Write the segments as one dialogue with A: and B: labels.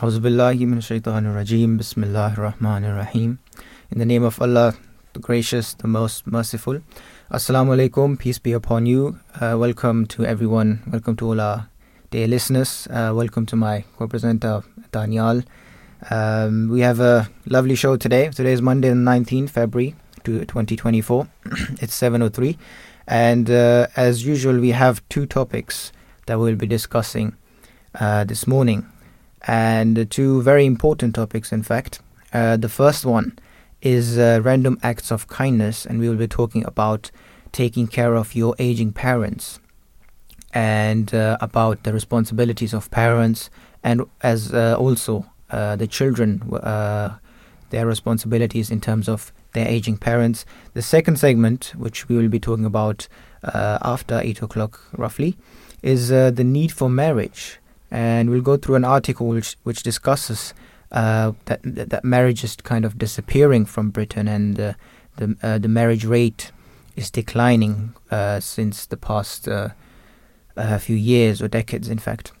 A: Rajim, Bismillah Rahman Rahim. In the name of Allah, the gracious, the most merciful. Assalamu alaikum, peace be upon you. Uh, welcome to everyone, welcome to all our dear listeners. Uh, welcome to my co presenter, Daniyal. Um, we have a lovely show today. Today is Monday, the 19th February 2024. it's 7.03. And uh, as usual, we have two topics that we'll be discussing uh, this morning and two very important topics. In fact, uh, the first one is uh, random acts of kindness, and we will be talking about taking care of your aging parents and uh, about the responsibilities of parents and as uh, also uh, the children uh, their responsibilities in terms of their aging parents. The second segment, which we will be talking about after eight o'clock roughly, is the need for marriage, and we'll go through an article which which discusses that, that, that marriage is kind of disappearing from Britain and the the marriage rate is declining since the past few years or decades, in fact.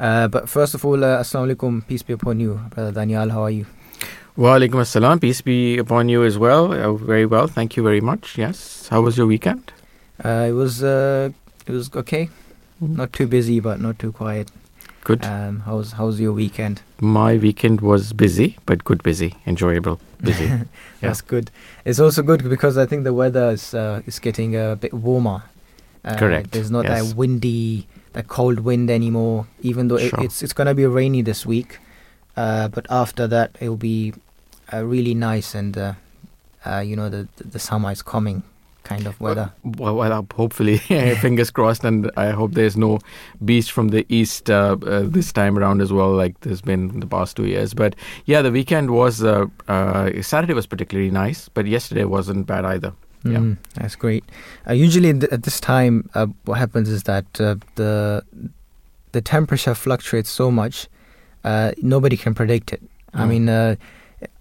A: Uh, but first of all, uh, Assalamu alaikum, peace be upon you, Brother Daniyal. How are you?
B: Wa alaikum assalam, peace be upon you as well. Uh, very well, thank you very much. Yes, how was your weekend?
A: Uh, it was uh, it was okay. Not too busy, but not too quiet.
B: Good.
A: Um, how's how's your weekend?
B: My weekend was busy, but good busy, enjoyable, busy.
A: That's good. It's also good because I think the weather is uh, is getting a bit warmer.
B: Uh, Correct.
A: There's not yes. that windy that cold wind anymore. Even though sure. it, it's it's gonna be rainy this week, uh, but after that it'll be uh, really nice and uh, uh you know the the summer is coming kind of weather.
B: Well, well hopefully, fingers crossed, and I hope there's no beast from the east uh, uh, this time around as well, like there's been in the past two years. But yeah, the weekend was uh, uh, Saturday was particularly nice, but yesterday wasn't bad either. Yeah,
A: mm, that's great. Uh, usually th- at this time, uh, what happens is that uh, the the temperature fluctuates so much, uh, nobody can predict it. Mm. I mean, uh,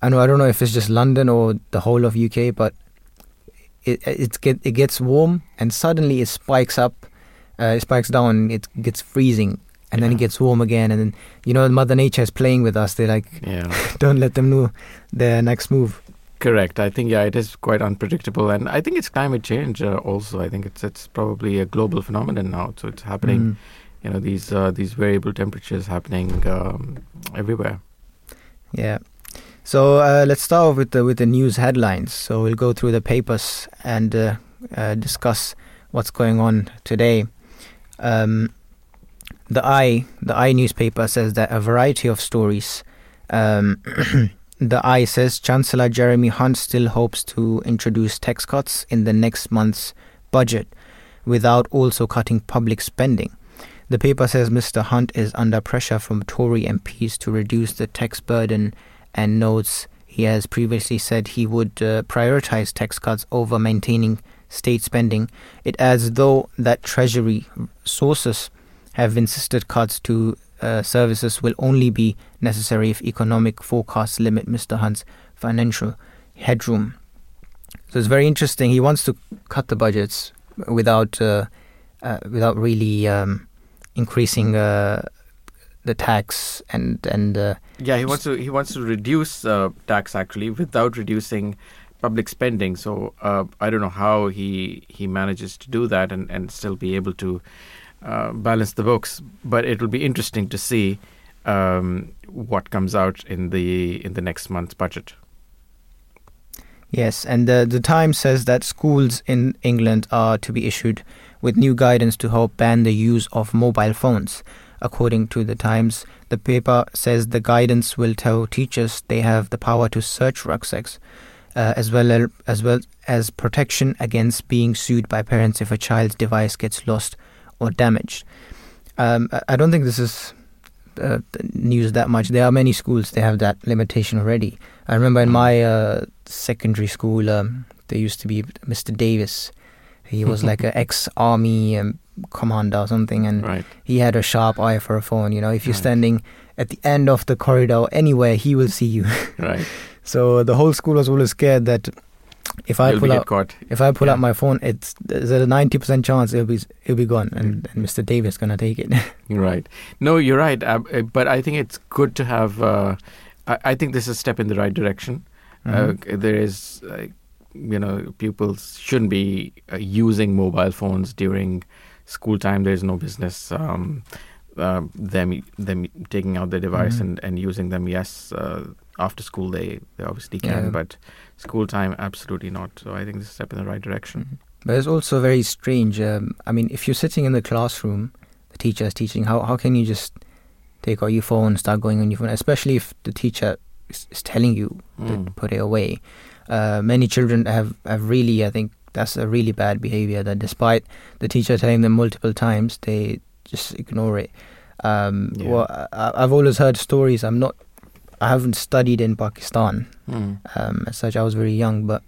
A: I know I don't know if it's just London or the whole of UK, but it it get it gets warm and suddenly it spikes up, uh, it spikes down, it gets freezing, and yeah. then it gets warm again, and then you know Mother Nature is playing with us. They're like,
B: yeah.
A: don't let them know their next move.
B: Correct. I think yeah, it is quite unpredictable, and I think it's climate change uh, also. I think it's it's probably a global phenomenon now. So it's happening. Mm. You know these uh, these variable temperatures happening um, everywhere.
A: Yeah. So uh, let's start off with the with the news headlines. So we'll go through the papers and uh, uh, discuss what's going on today. Um, the i the i newspaper says that a variety of stories. Um, The I says Chancellor Jeremy Hunt still hopes to introduce tax cuts in the next month's budget without also cutting public spending. The paper says Mr. Hunt is under pressure from Tory MPs to reduce the tax burden and notes he has previously said he would uh, prioritize tax cuts over maintaining state spending. It adds, though, that Treasury sources have insisted cuts to uh, services will only be necessary if economic forecasts limit Mr. Hunt's financial headroom. So it's very interesting. He wants to cut the budgets without uh, uh, without really um, increasing uh, the tax and and uh,
B: yeah, he wants to he wants to reduce tax actually without reducing public spending. So I don't know how he he manages to do that and and still be able to uh, balance the books. But it will be interesting to see um, what comes out in the in the next month's budget.
A: Yes, and the the Times says that schools in England are to be issued with new guidance to help ban the use of mobile phones. According to the Times, the paper says the guidance will tell teachers they have the power to search rucksacks, uh, as well as well as protection against being sued by parents if a child's device gets lost or damaged. Um, I don't think this is uh, news that much. There are many schools they have that limitation already. I remember in my uh, secondary school, um, there used to be Mr. Davis. He was like an ex-army um, commander or something, and
B: right.
A: he had a sharp eye for a phone. You know, if you're right. standing at the end of the corridor anywhere, he will see you.
B: right.
A: So the whole school was always scared that if I
B: You'll
A: pull out
B: caught.
A: if I pull
B: Yeah.
A: out my phone, it's there's a ninety percent chance it'll be it'll be gone, and,
B: Mm.
A: and Mr. Davis gonna take it.
B: Right. No, you're right. Uh, uh, but I think it's good to have. Uh, I, I think this is a step in the right direction. Uh,
A: Mhm.
B: there is, uh, you know, pupils shouldn't be uh, using mobile phones during school time. There's no business um, uh, them them taking out their device
A: Mhm.
B: and, and using them. Yes, uh, after school they, they obviously can,
A: Yeah.
B: but school time absolutely not. So I think this is a step in the right direction.
A: Mhm. But it's also very strange. Um, I mean, if you're sitting in the classroom, the teacher is teaching. How how can you just take out your phone and start going on your phone? Especially if the teacher is, is telling you to
B: Mm.
A: put it away. Uh, many children have, have really, I think, that's a really bad behavior. That despite the teacher telling them multiple times, they just ignore it. Um,
B: Yeah.
A: Well, I, I've always heard stories. I'm not. I haven't studied in Pakistan
B: Mm.
A: um, as such. I was very young, but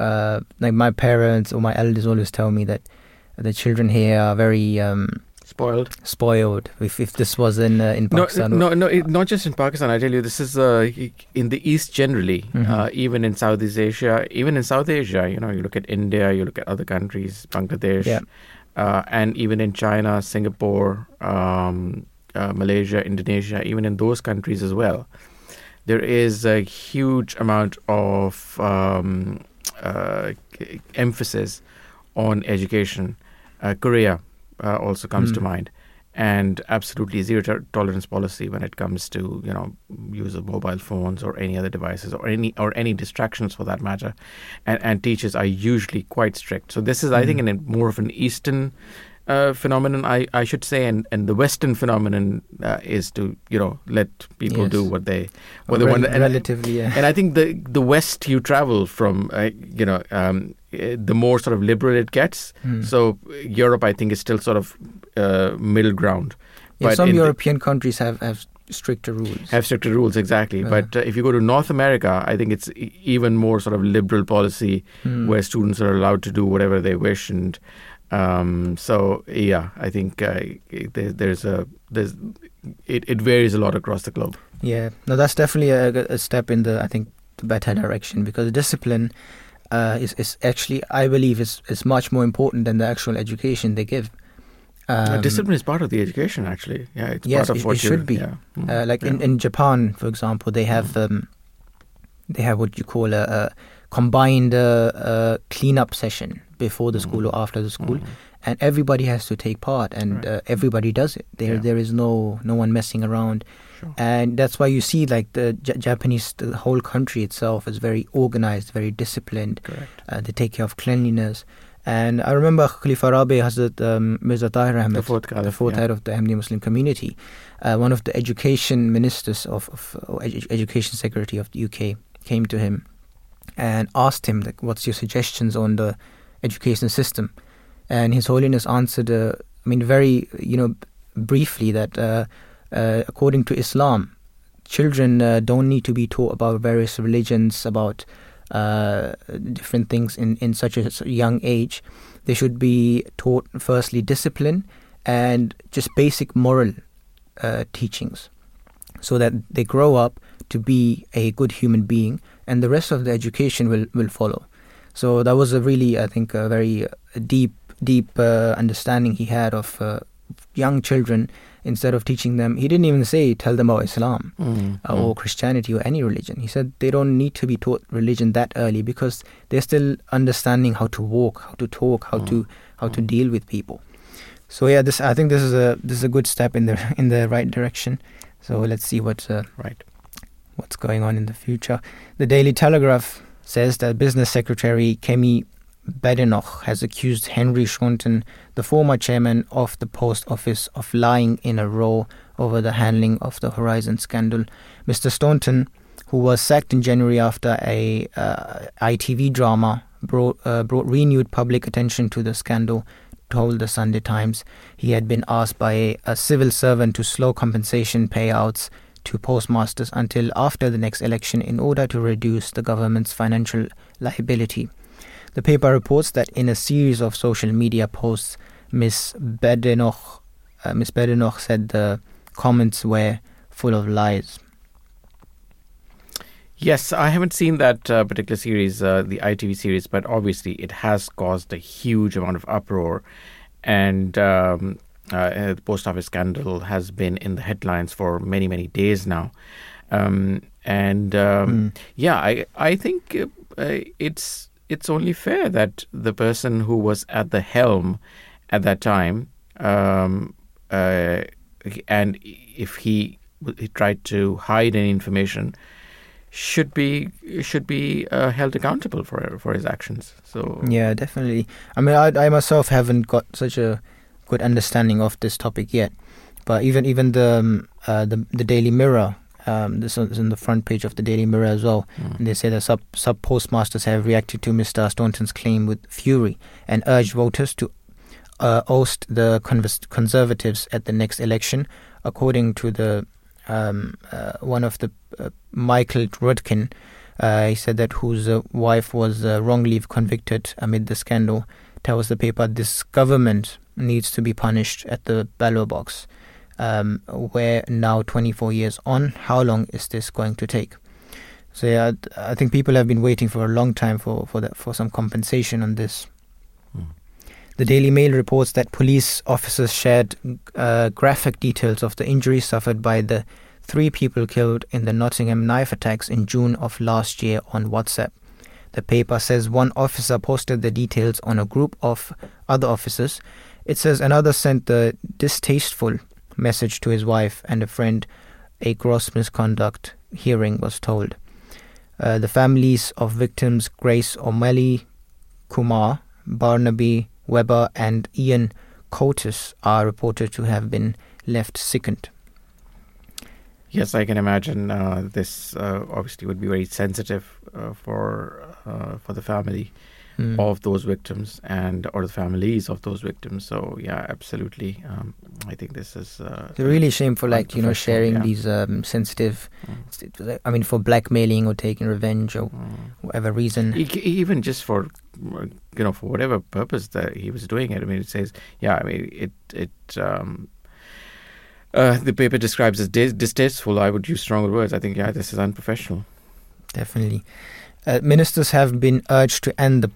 A: uh, like my parents or my elders always tell me that the children here are very um,
B: Spoiled.
A: spoiled. If if this was in uh, in Pakistan,
B: no, no, it, not just in Pakistan. I tell you, this is uh, in the East generally,
A: Mhm.
B: uh, even in Southeast Asia, even in South Asia. You know, you look at India, you look at other countries, Bangladesh,
A: Yeah.
B: uh, and even in China, Singapore, um, uh, Malaysia, Indonesia, even in those countries as well. There is a huge amount of um, uh, emphasis on education. Uh, Korea uh, also comes to
A: Mm.
B: mind, and absolutely zero to- tolerance policy when it comes to you know use of mobile phones or any other devices or any or any distractions for that matter, and and teachers are usually quite strict. So this is I think
A: Mhm.
B: an, more of an Eastern uh, phenomenon, I, I should say, and, and the Western phenomenon uh, is to you know let people do what they what
A: rel-
B: they want. And,
A: relatively, yeah.
B: and I think the the West you travel from, uh, you know, um, eh, the more sort of liberal it gets.
A: Mm.
B: So Europe, I think, is still sort of uh, middle ground.
A: yeah,
B: but
A: some
B: in the-
A: European countries have, have stricter rules.
B: Have stricter rules, exactly.
A: Yeah.
B: But uh, if you go to North America, I think it's e- even more sort of liberal policy
A: Mm.
B: where students are allowed to do whatever they wish and um, so yeah i think uh, there, there's a there's it, it varies a lot across the globe
A: Yeah, no, that's definitely a, a step in the I think the better direction because discipline uh, is is actually I believe is is much more important than the actual education they give.
B: Uh,
A: Um,
B: discipline is part of the education actually yeah it's
A: yes,
B: part of
A: it-
B: what
A: it should be.
B: yeah. Mm,
A: Uh, like in,
B: yeah.
A: in Japan, for example, they have um, they have what you call a, a combined uh, cleanup session before the school or after the school,
B: Mm.
A: and everybody has to take part, and
B: Right.
A: uh, everybody does it. There
B: Yeah.
A: there is no no one messing around,
B: Sure.
A: and that's why you see like the J- Japanese the whole country itself is very organized, very disciplined.
B: correct
A: Uh, they take care of cleanliness. And I remember Khalifa Rabi Hazrat um, Mirza Tahir Ahmed,
B: the fourth
A: the fourth
B: yeah.
A: head of the Ahmadi Muslim community, uh, one of the education ministers of, of edu- education secretary of the UK came to him and asked him like, what's your suggestions on the education system? And his holiness answered uh, i mean very you know briefly that uh, uh, according to islam children uh, don't need to be taught about various religions about uh, different things in, in such a young age. They should be taught firstly discipline and just basic moral uh, teachings so that they grow up to be a good human being and the rest of the education will, will follow so that was a really i think a very uh, deep deep uh, understanding he had of uh, young children instead of teaching them he didn't even say tell them about islam
B: Mm,
A: uh,
B: mm.
A: or Christianity or any religion. He said they don't need to be taught religion that early because they're still understanding how to walk, how to talk, how to how to
B: Mm.
A: deal with people. So yeah, this I think this is a this is a good step in the in the right direction. So let's see what uh,
B: right
A: what's going on in the future. The Daily Telegraph says that Business Secretary Kemi Badenoch has accused Henry Staunton, the former chairman of the post office, of lying in a row over the handling of the Horizon scandal. Mr. Staunton, who was sacked in January after a uh, ITV drama brought, uh, brought renewed public attention to the scandal, told the Sunday Times he had been asked by a, a civil servant to slow compensation payouts to postmasters until after the next election in order to reduce the government's financial liability. The paper reports that in a series of social media posts, Ms. Badenoch, uh, Ms. Badenoch said the comments were full of lies.
B: Yes, I haven't seen that uh, particular series, uh, the ITV series, but obviously it has caused a huge amount of uproar, and um, uh, the post office scandal has been in the headlines for many, many days now. Um, and um,
A: Mm.
B: yeah, I I think uh, it's it's only fair that the person who was at the helm at that time, um, uh, and if he, he tried to hide any information, should be should be uh, held accountable for for his actions. So
A: Yeah, definitely. I mean, I, I myself haven't got such a good understanding of this topic yet, but even even the um, uh, the the Daily Mirror, um, this is in the front page of the Daily Mirror as well,
B: Mm.
A: and they say that sub sub postmasters have reacted to Mr. Staunton's claim with fury and urged voters to uh, oust the convers- Conservatives at the next election, according to the um, uh, one of the uh, Michael Rudkin. Uh, he said that whose uh, wife was uh, wrongly convicted amid the scandal tells the paper this government needs to be punished at the ballot box. Um, where now 24 years on, how long is this going to take? So yeah, I think people have been waiting for a long time for for that for some compensation on this.
B: Mm.
A: The Daily Mail reports that police officers shared uh, graphic details of the injuries suffered by the three people killed in the Nottingham knife attacks in June of last year on WhatsApp. The paper says one officer posted the details on a group of other officers. It says another sent the distasteful message to his wife and a friend. A gross misconduct hearing was told. Uh, the families of victims Grace O'Malley, Kumar, Barnaby Weber, and Ian Coates are reported to have been left sickened.
B: Yes, I can imagine uh, this uh, obviously would be very sensitive uh, for uh, for the family
A: Mm.
B: of those victims and or the families of those victims. So yeah, absolutely. Um, I think this is uh,
A: It's really shameful, like you know, sharing
B: yeah.
A: these um, sensitive.
B: Mm,
A: I mean, for blackmailing or taking revenge or
B: mm.
A: whatever reason.
B: Even just for you know for whatever purpose that he was doing it. I mean, it says yeah. I mean, it it. Um, uh, the paper describes as dis- distasteful. I would use stronger words. I think yeah, this is unprofessional.
A: Definitely. Uh, ministers have been urged to end the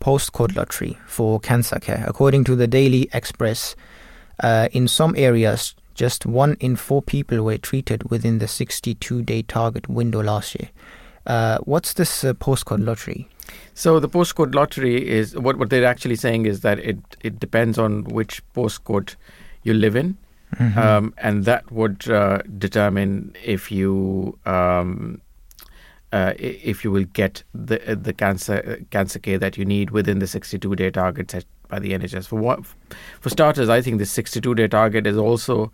A: postcode lottery for cancer care. According to the Daily Express, uh, in some areas, just one in four people were treated within the 62 day target window last year. Uh, what's this uh, postcode lottery?
B: So the postcode lottery is what what they're actually saying is that it it depends on which postcode you live in,
A: Mhm.
B: um, and that would uh, determine if you um, uh, if you will get the uh, the cancer uh, cancer care that you need within the 62 day target set by the NHS. For what, for starters, I think the 62 day target is also.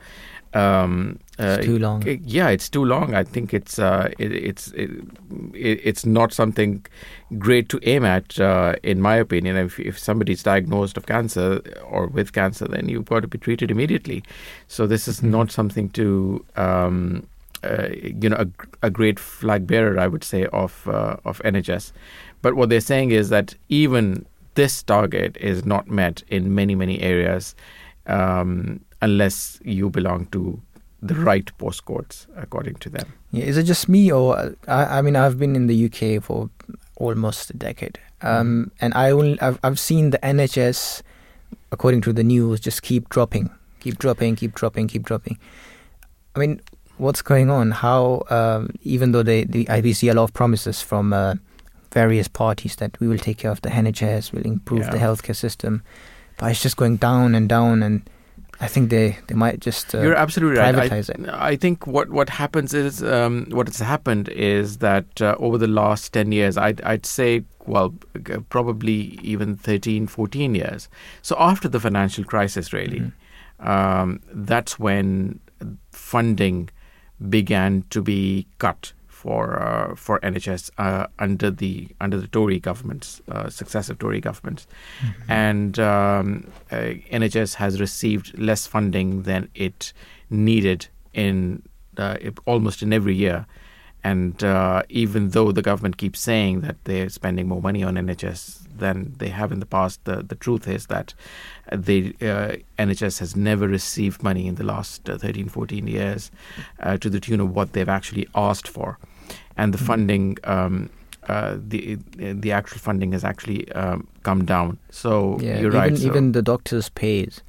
B: Um, uh,
A: It's too long.
B: i- yeah, it's too long. I think it's uh, it, it's it, it, it's not something great to aim at, uh, in my opinion. If if somebody's diagnosed of cancer or with cancer, then you've got to be treated immediately. So this is
A: Mhm.
B: not something to um, uh, you know a, a great flag bearer, I would say, of uh, of NHS. But what they're saying is that even this target is not met in many many areas um, unless you belong to the right postcodes, according to them.
A: Yeah, is it just me, or I, I mean, I've been in the UK for almost a decade, um, and I only I've, I've seen the NHS, according to the news, just keep dropping, keep dropping, keep dropping, keep dropping. I mean, what's going on? How, um, even though they, the I see a lot of promises from uh, various parties that we will take care of the NHS, we'll improve the healthcare system, but it's just going down and down, and I think they they might just uh,
B: You're absolutely right. I,
A: privatize it.
B: I think what what happens is um, what has happened is that uh, over the last 10 years, I'd, I'd say, well, probably even 13, 14 years. So after the financial crisis, really,
A: Mhm.
B: um, that's when funding began to be cut for uh, for NHS uh, under the under the Tory governments, uh, successive Tory governments
A: Mm-hmm.
B: and um, uh, NHS has received less funding than it needed in uh, it- almost in every year. And uh, even though the government keeps saying that they're spending more money on NHS than they have in the past, the, the truth is that the uh, NHS has never received money in the last uh, 13, 14 years uh, to the tune of what they've actually asked for. and the
A: Mhm.
B: funding. Um, uh, the the actual funding has actually um, come down. So
A: yeah,
B: you're
A: even,
B: right. so
A: even the doctors' pays.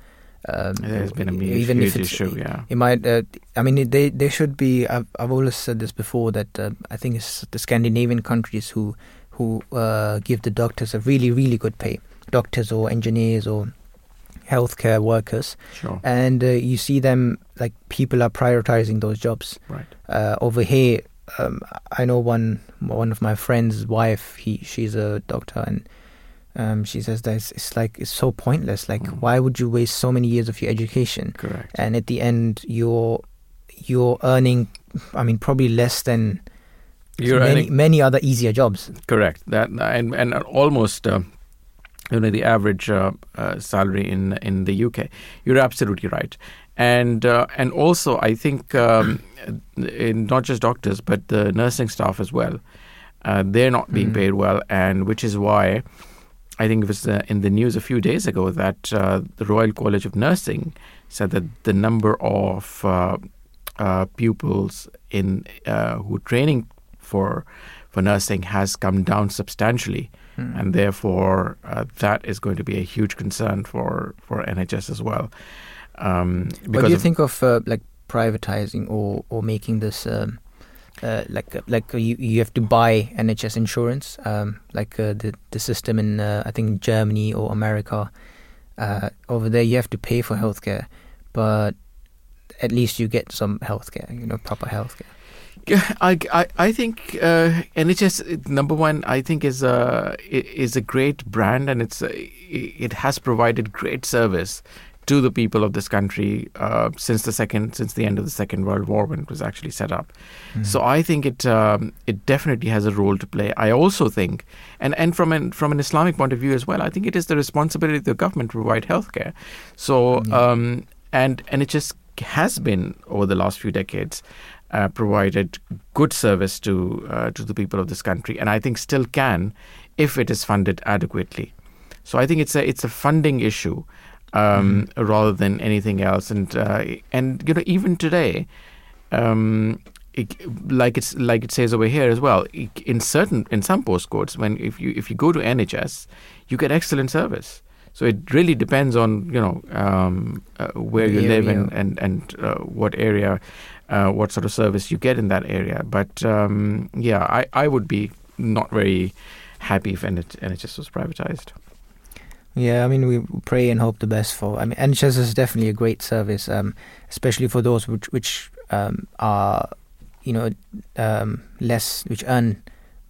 A: Um,
B: there's been a huge,
A: even if it's
B: issue. Yeah.
A: it might. Uh, I mean, they they should be. I've I've always said this before that uh, I think it's the Scandinavian countries who who uh, give the doctors a really really good pay, doctors or engineers or healthcare workers,
B: Sure.
A: and uh, you see them like people are prioritizing those jobs.
B: Right.
A: Uh, over here, um, I know one one of my friend's wife. He she's a doctor and. Um, she says that it's, it's like it's so pointless. Like,
B: Mm.
A: why would you waste so many years of your education
B: Correct.
A: and at the end you're you're earning i mean probably less than
B: You're
A: many,
B: earning
A: many other easier jobs
B: Correct. That and and almost uh, you know the average uh, uh, salary in in the UK. You're absolutely right. And uh, and also I think um, in not just doctors but the nursing staff as well. Uh, they're not being
A: Mhm.
B: paid well, and which is why I think it was uh, in the news a few days ago that uh, the Royal College of Nursing said that the number of uh, uh, pupils in uh, who are training for for nursing has come down substantially,
A: Hmm.
B: and therefore uh, that is going to be a huge concern for for NHS as well. Um,
A: what do you
B: of-
A: think of uh, like privatizing or or making this um, uh, like uh, like uh, you you have to buy nhs insurance um, like uh, the the system in uh, i think germany or america over there you have to pay for healthcare but at least you get some healthcare you know proper healthcare
B: I, I, I think NHS number one. I think is a is a great brand, and it's a, it has provided great service to the people of this country uh, since the second since the end of the Second World War when it was actually set up. So I think it um, it definitely has a role to play. I also think, and and from an from an Islamic point of view as well, I think it is the responsibility of the government to provide healthcare. So
A: Yeah.
B: um, and and it just has been over the last few decades uh, provided good service to uh, to the people of this country, and I think still can if it is funded adequately. So I think it's a it's a funding issue um, rather than anything else. And uh, and you know even today, um, it, like it's like it says over here as well, in certain in some postcodes, when if you if you go to NHS, you get excellent service. So it really depends on you know um, uh, where
A: The
B: you live and and and uh, what area, uh, what sort of service you get in that area. But um, yeah, I I would be not very happy if NH- NHS was privatized.
A: Yeah, I mean, we pray and hope the best for. I mean, NHS is definitely a great service, um, especially for those which which um, are, you know, um, less which earn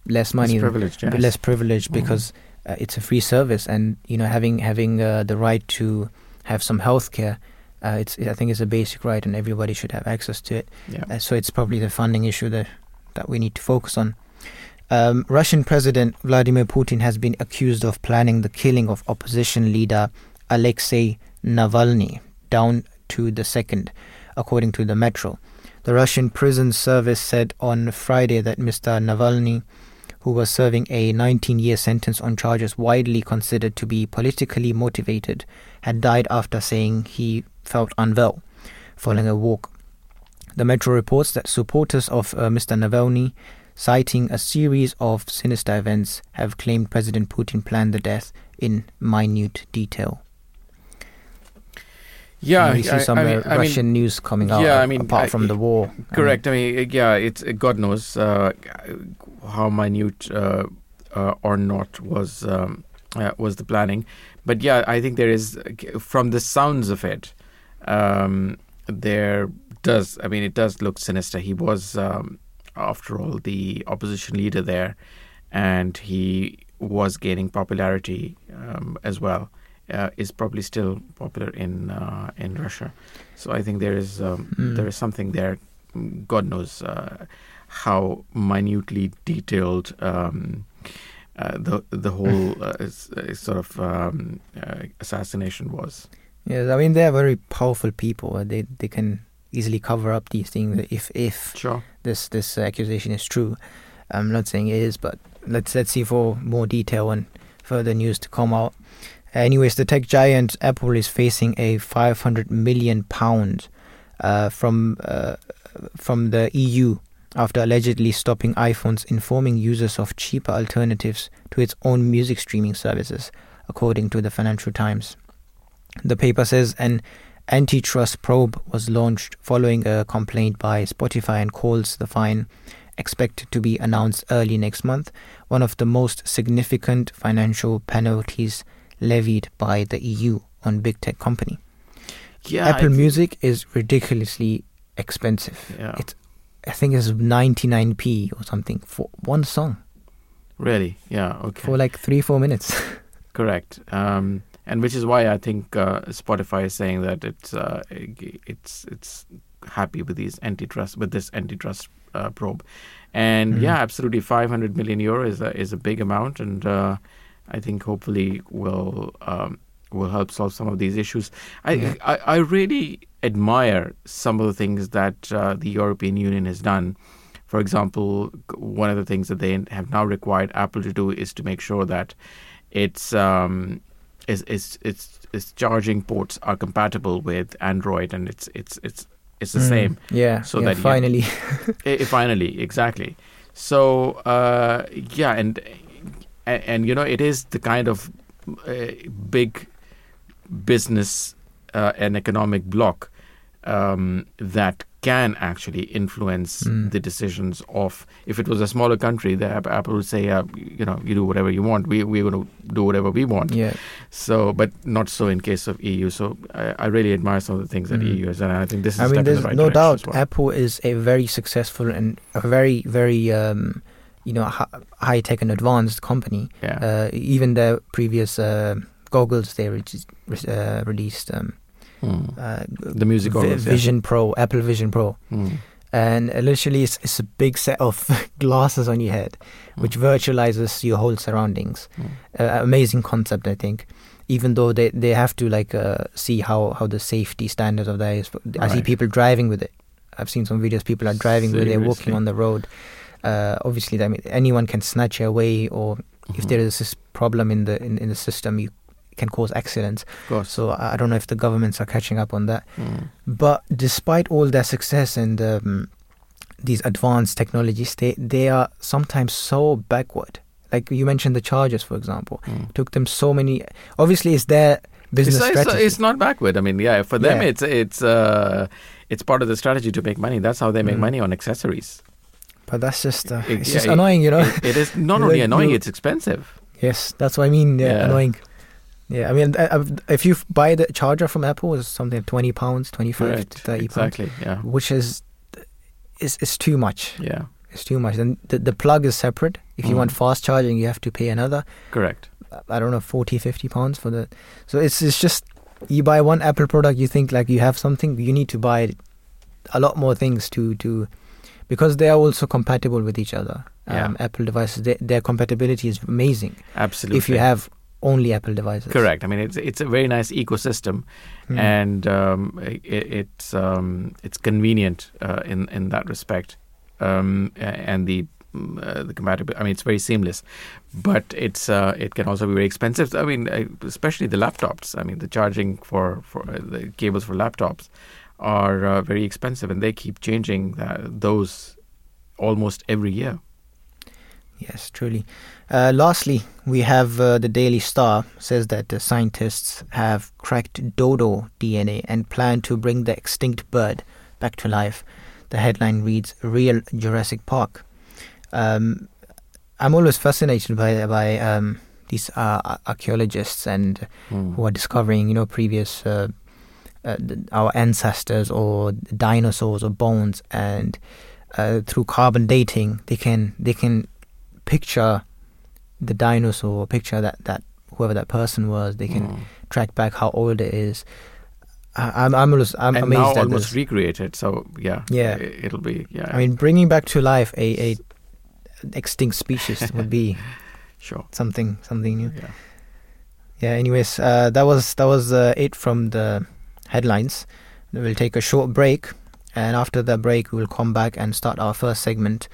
A: less money,
B: Less privileged, yes.
A: less privileged
B: Mhm.
A: because uh, it's a free service, and you know, having having uh, the right to have some health care, uh, it's I think it's a basic right, and everybody should have access to it.
B: Yeah.
A: Uh, so it's probably the funding issue that that we need to focus on. Um, Russian President Vladimir Putin has been accused of planning the killing of opposition leader Alexei Navalny down to the second, according to the Metro. The Russian prison service said on Friday that Mr. Navalny, who was serving a 19 year sentence on charges widely considered to be politically motivated, had died after saying he felt unwell following a walk. The Metro reports that supporters of uh, Mr. Navalny, citing a series of sinister events, have claimed President Putin planned the death in minute detail.
B: Yeah,
A: we see
B: I-
A: some
B: I mean- I mean,
A: Russian news coming out.
B: yeah, I mean,
A: apart from the war. Mean,
B: Correct. I mean, uh, yeah, it's God knows uh, how minute uh, uh, or not was um, uh, was the planning, but yeah, I think there is from the sounds of it, um, there does. I mean, it does look sinister. He was, um, after all, the opposition leader there, and he was gaining popularity um, as well. Uh, is probably still popular in uh, in Russia, so I think there is um,
A: Mm.
B: there is something there. God knows uh, how minutely detailed um, uh, the the whole uh, uh, sort of um, uh, assassination was.
A: Yeah, I mean they're very powerful people. They they can easily cover up these things if if
B: Sure.
A: this this accusation is true. I'm not saying it is, but let's let's see for more detail and further news to come out. Anyways, the tech giant Apple is facing a 500 million pound uh, from uh, from the EU after allegedly stopping iPhone's informing users of cheaper alternatives to its own music streaming services, according to the Financial Times. The paper says an antitrust probe was launched following a complaint by Spotify and calls the fine expected to be announced early next month, one of the most significant financial penalties levied by the EU on big tech company.
B: Yeah,
A: Apple Music is ridiculously expensive.
B: Yeah.
A: It's I think it's 99p or something for one song
B: Really? Yeah. Okay.
A: for like 3 4 minutes.
B: Correct. Um, and which is why I think uh, Spotify is saying that it's uh, it's it's happy with these antitrust with this antitrust uh, probe, and
A: Mhm.
B: yeah, absolutely, 500 million euro is a, is a big amount, and uh, I think hopefully will um, will help solve some of these issues. I,
A: Yeah.
B: I I really admire some of the things that uh, the European Union has done. For example, one of the things that they have now required Apple to do is to make sure that its um, its, its its its charging ports are compatible with Android, and it's it's it's it's the
A: Mm,
B: same.
A: Yeah.
B: So
A: yeah,
B: that you-
A: finally.
B: I- finally, exactly. So uh, yeah, and, and and you know it is the kind of uh, big business uh, and economic block um, that can actually influence
A: Mm.
B: the decisions of. If it was a smaller country, the Apple would say, uh, you know, you do whatever you want. We we're going to do whatever we want.
A: yeah.
B: So, but not so in case of EU. So I, I really admire some of the things that
A: Mm.
B: EU has done. And I think this is
A: I mean, there's
B: the right
A: no doubt
B: well.
A: Apple is a very successful and a very, very, um, you know, high tech and advanced company.
B: yeah.
A: Uh, even the previous uh, goggles they re- uh, released, um,
B: Mm.
A: uh,
B: The music
A: Vi-
B: goggles, yeah.
A: Vision Pro, Apple Vision Pro,
B: Mm.
A: and literally it's, it's a big set of glasses on your head, which virtualizes your whole surroundings.
B: Mm.
A: Uh, amazing concept, I think. Even though they, they have to like uh, see how, how the safety standards of that is. I see people driving with it. I've seen some videos. People are driving where they're walking on the road. Uh, obviously, I mean, anyone can snatch it away, or if
B: Mhm.
A: there is this problem in the in, in the system, you can cause accidents. So I don't know if the governments are catching up on that.
B: Mm.
A: But despite all their success and um, these advanced technologies, they they are sometimes so backward. Like you mentioned, the chargers, for example,
B: Mm.
A: took them so many. Obviously, it's their business
B: It's, it's,
A: strategy.
B: it's not backward. I mean, yeah, for them,
A: Yeah.
B: it's it's uh, it's part of the strategy to make money. That's how they make
A: Mm.
B: money on accessories.
A: but that's just uh,
B: It-
A: it's
B: yeah,
A: just
B: it-
A: annoying, you know.
B: It, it is not only
A: Like
B: annoying;
A: you-
B: it's expensive.
A: yes, that's what I mean. Yeah,
B: Yeah.
A: annoying. Yeah, I mean, I, I, if you buy the charger from Apple, it's something like twenty pounds, twenty five to thirty pounds,
B: Exactly. Yeah.
A: which is is is too much.
B: Yeah.
A: It's too much. And the, the plug is separate. If you
B: Mm.
A: want fast charging, you have to pay another.
B: Correct.
A: I don't know 40 50 pounds for the so it's it's just you buy one apple product you think like you have something you need to buy a lot more things to to because they are also compatible with each other
B: Yeah.
A: um, apple devices they, their compatibility is amazing
B: Absolutely.
A: if you have only apple devices
B: Correct. I mean, it's it's a very nice ecosystem,
A: Hmm.
B: and um, it, it's um, it's convenient uh, in in that respect, um, and the mm, uh, the compatibility. I mean, it's very seamless, but it's uh, it can also be very expensive. I mean, especially the laptops. I mean, the charging for for uh, the cables for laptops are uh, very expensive, and they keep changing uh, those almost every year.
A: Yes, truly. Uh, lastly, we have uh, the Daily Star says that the scientists have cracked dodo DNA and plan to bring the extinct bird back to life. The headline reads "Real Jurassic Park." Um, I'm always fascinated by by um, these uh, archaeologists and who are discovering, you know, previous uh, uh, our ancestors or dinosaurs or bones, and uh, through carbon dating, they can they can picture the dinosaur, picture that that whoever that person was. They can
B: Mm.
A: track back how old it is. I, I'm I'm, always, I'm
B: and
A: amazed
B: now
A: at
B: almost
A: this.
B: recreated. So yeah,
A: Yeah.
B: it'll be yeah.
A: I mean, bringing back to life a, a extinct species would be
B: sure.
A: something something new.
B: Yeah.
A: Yeah. Anyways, uh, that was that was uh, it from the headlines. We'll take a short break, and after the break, we will come back and start our first segment,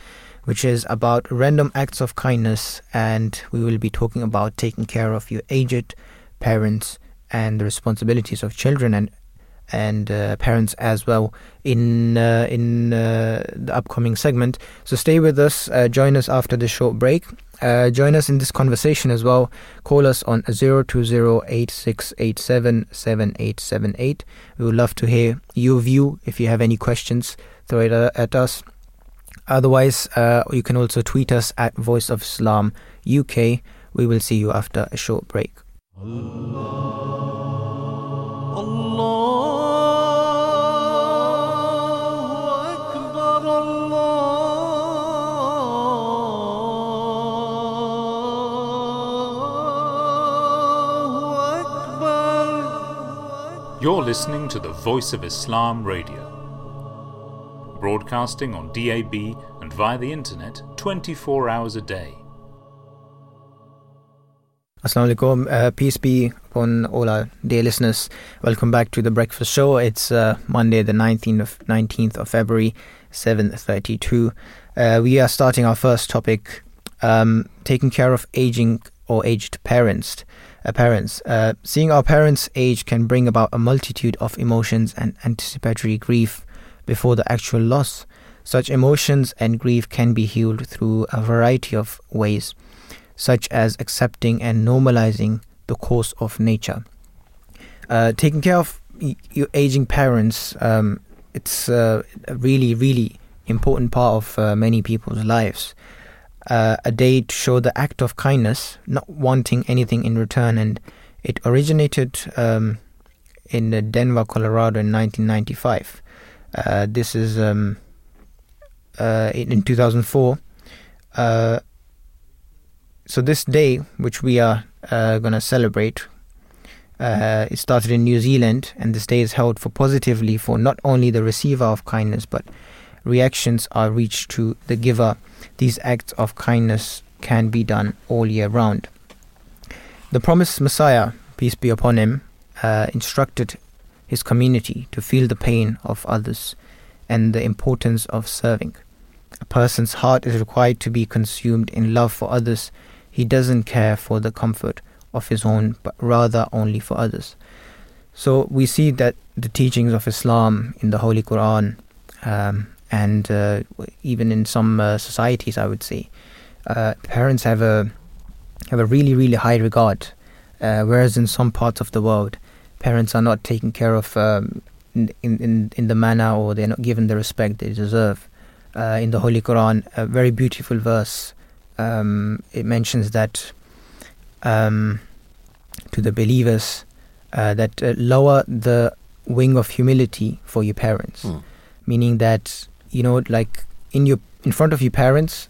A: which is about random acts of kindness, and we will be talking about taking care of your aged parents and the responsibilities of children and and uh, parents as well in uh, in uh, the upcoming segment. So stay with us. Uh, join us after the short break. Uh, join us in this conversation as well. Call us on 020-8687-7878. We would love to hear your view. If you have any questions, throw it at us. Otherwise, uh, you can also tweet us at Voice of Islam UK. We will see you after a short break. Allah. Allah.
C: You're listening to the Voice of Islam Radio, broadcasting on DAB and via the internet 24 hours a day.
A: Assalamu alaikum. Uh, peace be upon all our dear listeners. Welcome back to the Breakfast Show. It's uh, Monday, the 19th of, 19th of February, 7:32. Uh, we are starting our first topic, um, taking care of aging or aged parents uh, parents. Uh, seeing our parents age can bring about a multitude of emotions and anticipatory grief before the actual loss. Such emotions and grief can be healed through a variety of ways, such as accepting and normalizing the course of nature. Uh, taking care of your aging parents, um, it's uh, a really, really important part of uh, many people's lives uh, a day to show the act of kindness, not wanting anything in return. And it originated um, in Denver, Colorado in 1995. Uh, this is um, uh, in 2004. Uh, so this day, which we are uh, going to celebrate, uh, it started in New Zealand, and this day is held for positively for not only the receiver of kindness, but reactions are reached to the giver these acts of kindness can be done all year round. The promised Messiah, peace be upon him, uh, instructed his community to feel the pain of others and the importance of serving. A person's heart is required to be consumed in love for others. He doesn't care for the comfort of his own, but rather only for others. So we see that the teachings of Islam in the Holy Quran um, and uh, even in some uh, societies, I would say, uh, parents have a have a really really high regard, uh, whereas in some parts of the world, parents are not taken care of um, in, in in the manner or they're not given the respect they deserve. Uh, in the Holy Quran, a very beautiful verse, um, it mentions that um, to the believers uh, that lower the wing of humility for your parents, mm. meaning that you know, like in your in front of your parents,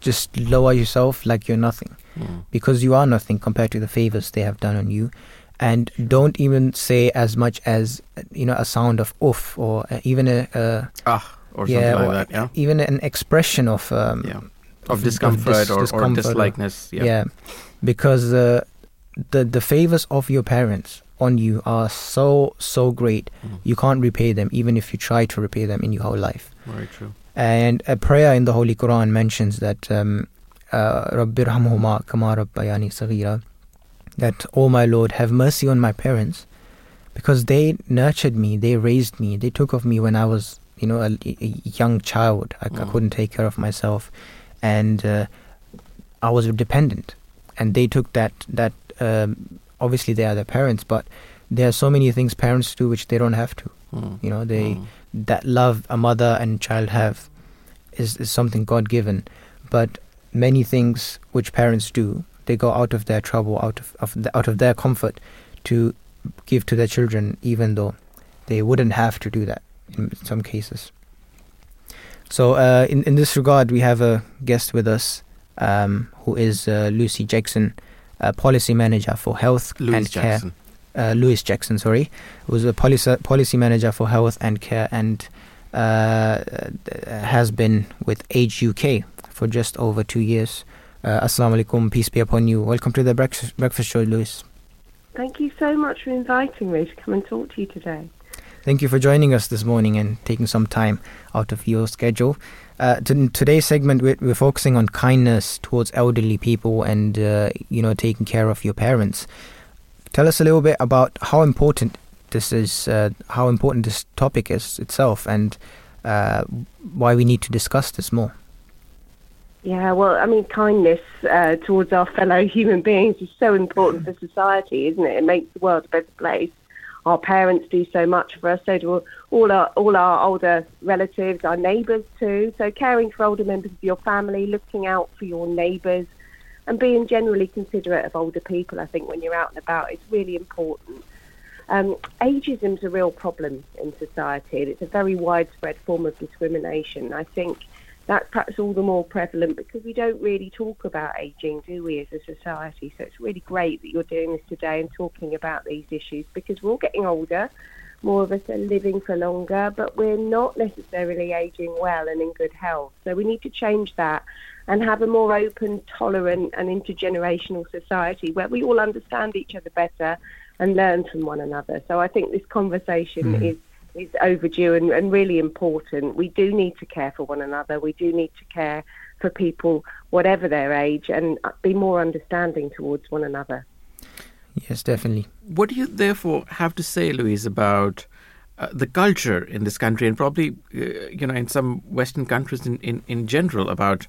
A: just lower yourself like you're nothing, mm. because you are nothing compared to the favors they have done on you, and don't even say as much as you know a sound of oof or even a, a
B: ah or yeah, something like that. Yeah,
A: even an expression of um,
B: yeah. of, discomfort, of dis- or, discomfort or dislikeness.
A: Yeah, yeah. because uh, the the favors of your parents on you are so so great mm. you can't repay them even if you try to repay them in your whole life
B: very true
A: and a prayer in the holy quran mentions that um, uh, that oh my lord have mercy on my parents because they nurtured me they raised me they took of me when i was you know a, a young child I, mm. I, couldn't take care of myself and uh, i was dependent and they took that that um, obviously they are their parents, but there are so many things parents do which they don't have to. Mm. You know, they mm. that love a mother and child have is, is something God given, but many things which parents do, they go out of their trouble, out of, of the, out of their comfort to give to their children, even though they wouldn't have to do that in some cases. So, uh, in in this regard, we have a guest with us um, who is uh, Lucy Jackson uh, policy manager for health
B: Louise
A: and
B: Jackson.
A: care. Uh, Louise Jackson, sorry, was a policy policy manager for health and care, and uh, has been with Age UK for just over two years. Uh, Assalamu alaikum, peace be upon you. Welcome to the breakfast, breakfast show, Louise.
D: Thank you so much for inviting me to come and talk to you today.
A: Thank you for joining us this morning and taking some time out of your schedule. Uh, to, today's segment, we're, we're, focusing on kindness towards elderly people and uh, you know taking care of your parents. Tell us a little bit about how important this is uh, how important this topic is itself, and uh, why we need to discuss this more.
D: Yeah, well, I mean, kindness uh, towards our fellow human beings is so important for society, isn't it? It makes the world a better place. Our parents do so much for us, so do all our all our older relatives, our neighbours too. So caring for older members of your family, looking out for your neighbours, and being generally considerate of older people, I think, when you're out and about, is really important. Um, ageism is a real problem in society, and it's a very widespread form of discrimination. I think that's perhaps all the more prevalent because we don't really talk about ageing, do we, as a society? So it's really great that you're doing this today and talking about these issues because we're all getting older. More of us are living for longer, but we're not necessarily aging well and in good health. So we need to change that and have a more open, tolerant, and intergenerational society where we all understand each other better and learn from one another. So I think this conversation
A: Mm.
D: is is overdue and, and really important. We do need to care for one another. We do need to care for people, whatever their age, and be more understanding towards one another.
A: Yes, definitely.
B: What do you therefore have to say, Louise, about uh, the culture in this country and probably, uh, you know, in some Western countries in, in, in general about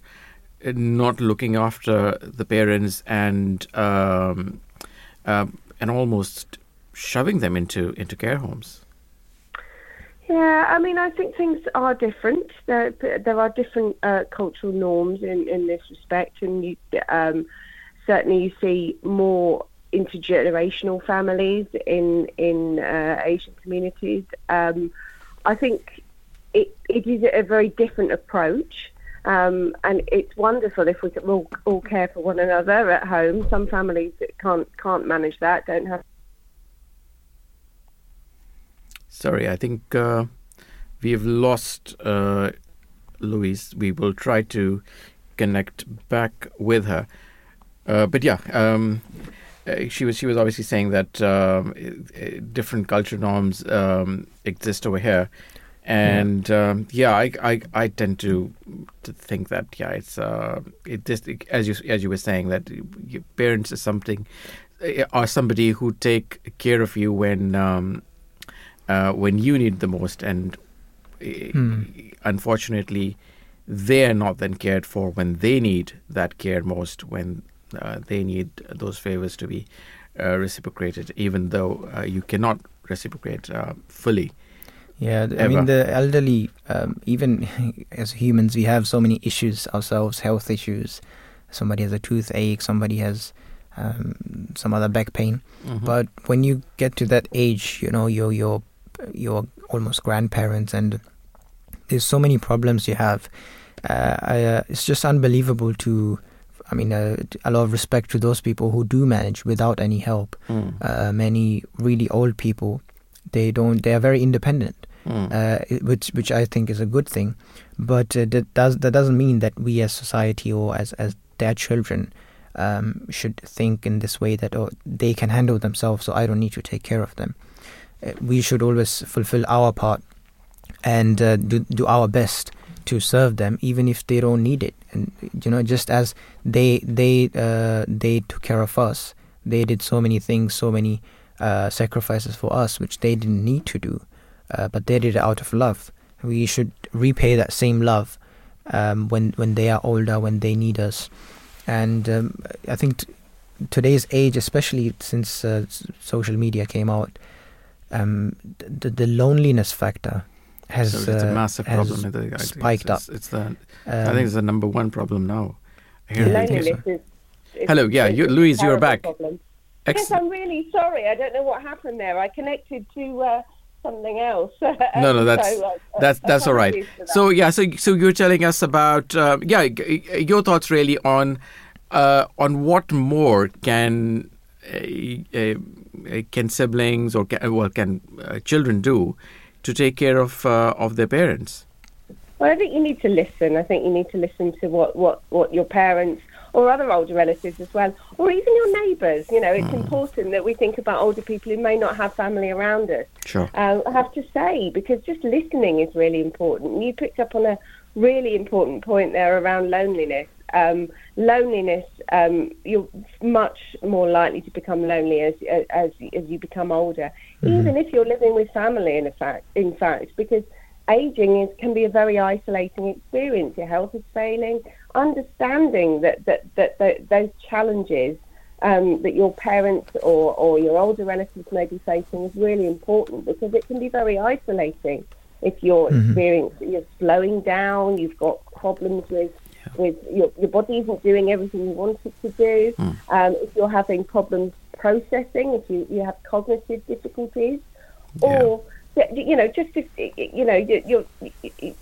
B: uh, not looking after the parents and um, um and almost shoving them into, into care homes?
D: Yeah, I mean, I think things are different. There, there are different uh, cultural norms in, in this respect, and you, um, certainly you see more intergenerational families in in uh, Asian communities. Um, I think it, it is a very different approach. Um, and it's wonderful if we can all, all care for one another at home. Some families that can't can't manage that, don't have
B: Sorry, I think uh, we've lost uh, Louise. We will try to connect back with her. Uh, but yeah, um, uh, she was she was obviously saying that um, different culture norms um, exist over here, and um, yeah, I, I I tend to to think that yeah, it's uh, it just as you as you were saying that your parents is something uh, are somebody who take care of you when um, uh, when you need the most, and uh,
A: Hmm.
B: unfortunately, they're not then cared for when they need that care most, when uh, they need those favors to be uh, reciprocated, even though uh, you cannot reciprocate uh, fully.
A: Yeah, I
B: Ever.
A: mean the elderly, um, even as humans, we have so many issues ourselves, health issues. Somebody has a toothache, somebody has um, some other back pain.
B: Mhm.
A: But when you get to that age, you know, you're you're you're almost grandparents, and there's so many problems you have. Uh, I, uh, it's just unbelievable to. I mean, uh, a lot of respect to those people who do manage without any help.
B: Mm.
A: Uh, many really old people, they don't. They are very independent
B: Mm.
A: which which I think is a good thing. But uh, that does that doesn't mean that we as society or as as their children um, should think in this way that oh they can handle themselves, so I don't need to take care of them. We should always fulfill our part and uh, do do our best to serve them, even if they don't need it. And you know, just as they they uh, they took care of us, they did so many things, so many uh, sacrifices for us, which they didn't need to do uh, but they did it out of love. We should repay that same love um, when when they are older, when they need us. And um, I think t- today's age, especially since uh, social media came out, um, the, the loneliness factor has
B: so it's a
A: uh,
B: massive
A: has
B: problem. I think. I think
A: spiked
B: it's, It's the I
A: um,
B: think it's the number one problem now. Here
A: Yeah, I
B: in
A: think
B: India.
A: so.
D: Is, is
B: Hello, yeah, you- Louise, you're back.
D: problem. Yes, I'm really sorry. I don't know what happened there. I connected to uh, something else.
B: No, no, that's
D: So, uh,
B: that's that's all right.
D: that.
B: So yeah, so so you're telling us about uh, yeah, g- g- your thoughts really on uh, on what more can uh, uh, can siblings or can, well can uh, children do to take care of uh, of their parents?
D: Well, I think you need to listen. I think you need to listen to what, what, what your parents or other older relatives as well, or even your neighbours. You know, it's
B: Hmm.
D: important that we think about older people who may not have family around us.
B: Sure.
D: uh, I have to say, because just listening is really important. You picked up on a really important point there around loneliness. Um, loneliness, um, you're much more likely to become lonely as as, as you become older, mm-hmm. even if you're living with family. In fact, in fact, because aging is, can be a very isolating experience. Your health is failing. Understanding that that that, that those challenges um, that your parents or, or your older relatives may be facing is really important because it can be very isolating if you're mm-hmm. experiencing you're slowing down, you've got problems with yeah. with your, your body isn't doing everything you want it to do. Mm. Um, if you're having problems processing, if you, you have cognitive difficulties, yeah. or you know, just if you know you're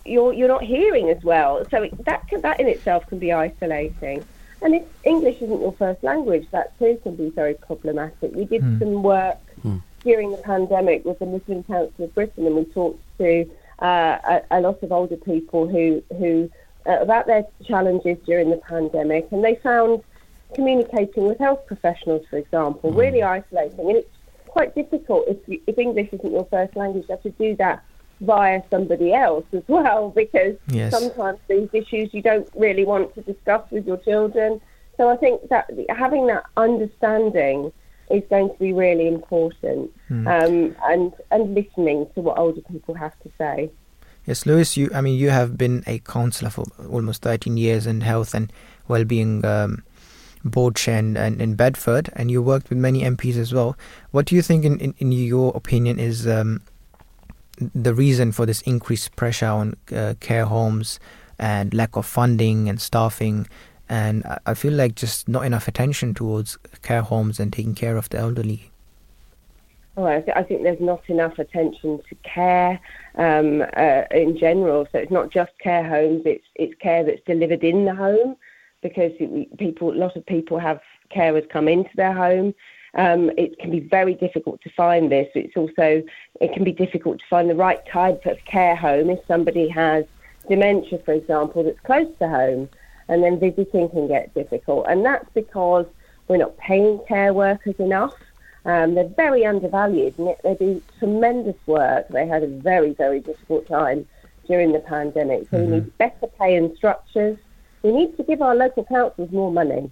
D: you're you're not hearing as well, so that can, that in itself can be isolating. And if English isn't your first language, that too can be very problematic. We did mm. some work mm. during the pandemic with the Muslim Council of Britain, and we talked to uh, a, a, lot of older people who who uh, about their challenges during the pandemic, and they found communicating with health professionals, for example, mm. really isolating. And it's quite difficult if you, if English isn't your first language. You have to do that via somebody else as well because yes. sometimes these issues you don't really want to discuss with your children. So I think that having that understanding is going to be really important, mm. um, and and listening to what older people have to say.
A: Yes, Louise, you I mean you have been a counsellor for almost 13 years in health and well-being um, board chair in, in, Bedford, and you worked with many MPs as well. What do you think, in, in, in your opinion, is um, the reason for this increased pressure on uh, care homes and lack of funding and staffing? And I feel like just not enough attention towards care homes and taking care of the elderly.
D: Oh, I, th- I think there's not enough attention to care um, uh, in general. So it's not just care homes; it's it's care that's delivered in the home because people, a lot of people have carers come into their home. Um, it can be very difficult to find this. It's also it can be difficult to find the right type of care home if somebody has dementia, for example, that's close to home, and then visiting can get difficult. And that's because we're not paying care workers enough. Um, they're very undervalued, and they do tremendous work. They had a very, very difficult time during the pandemic. So mm-hmm. we need better pay and structures. We need to give our local councils more money.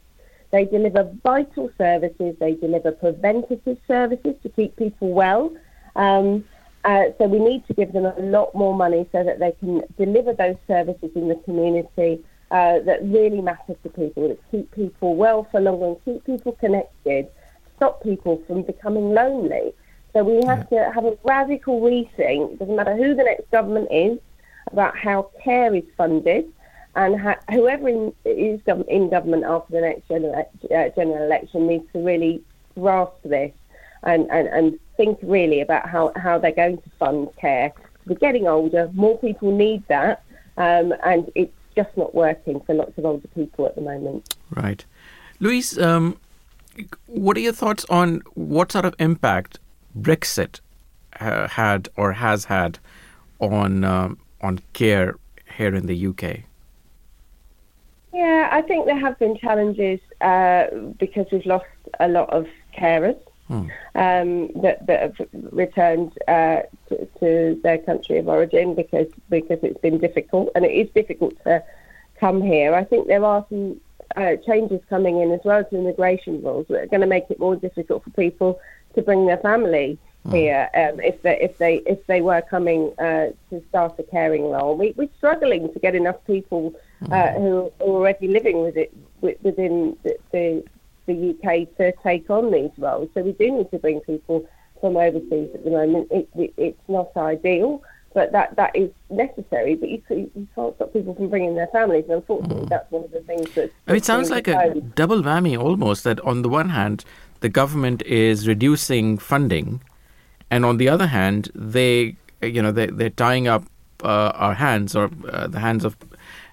D: They deliver vital services, they deliver preventative services to keep people well. Um, uh, so we need to give them a lot more money so that they can deliver those services in the community uh, that really matter to people, that keep people well for longer and keep people connected, stop people from becoming lonely. So we have yeah. to have a radical rethink, it doesn't matter who the next government is, about how care is funded and ha- whoever in, is gov- in government after the next general, uh, general election needs to really grasp this and, and, and think really about how, how they're going to fund care. We're getting older, more people need that, um, and it's just not working for lots of older people at the moment.
B: Right. Louise, um, what are your thoughts on what sort of impact Brexit uh, had or has had on um, on care here in the UK?
D: Yeah, I think there have been challenges uh, because we've lost a lot of carers hmm. um, that, that have returned uh, to, to, their country of origin because because it's been difficult and it is difficult to come here. I think there are some uh, changes coming in as well to immigration rules that are going to make it more difficult for people to bring their family hmm. here um, if they if they if they were coming uh, to start a caring role. We, we're struggling to get enough people uh, who are already living with it within the, the, the UK to take on these roles. So we do need to bring people from overseas at the moment. It, it, it's not ideal, but that, that is necessary. But you, you can't stop people from bringing their families. And unfortunately, mm. that's one of the things that.
B: it sounds like a double whammy almost. That on the one hand, the government is reducing funding, and on the other hand, they you know they they're tying up uh, our hands or uh, the hands of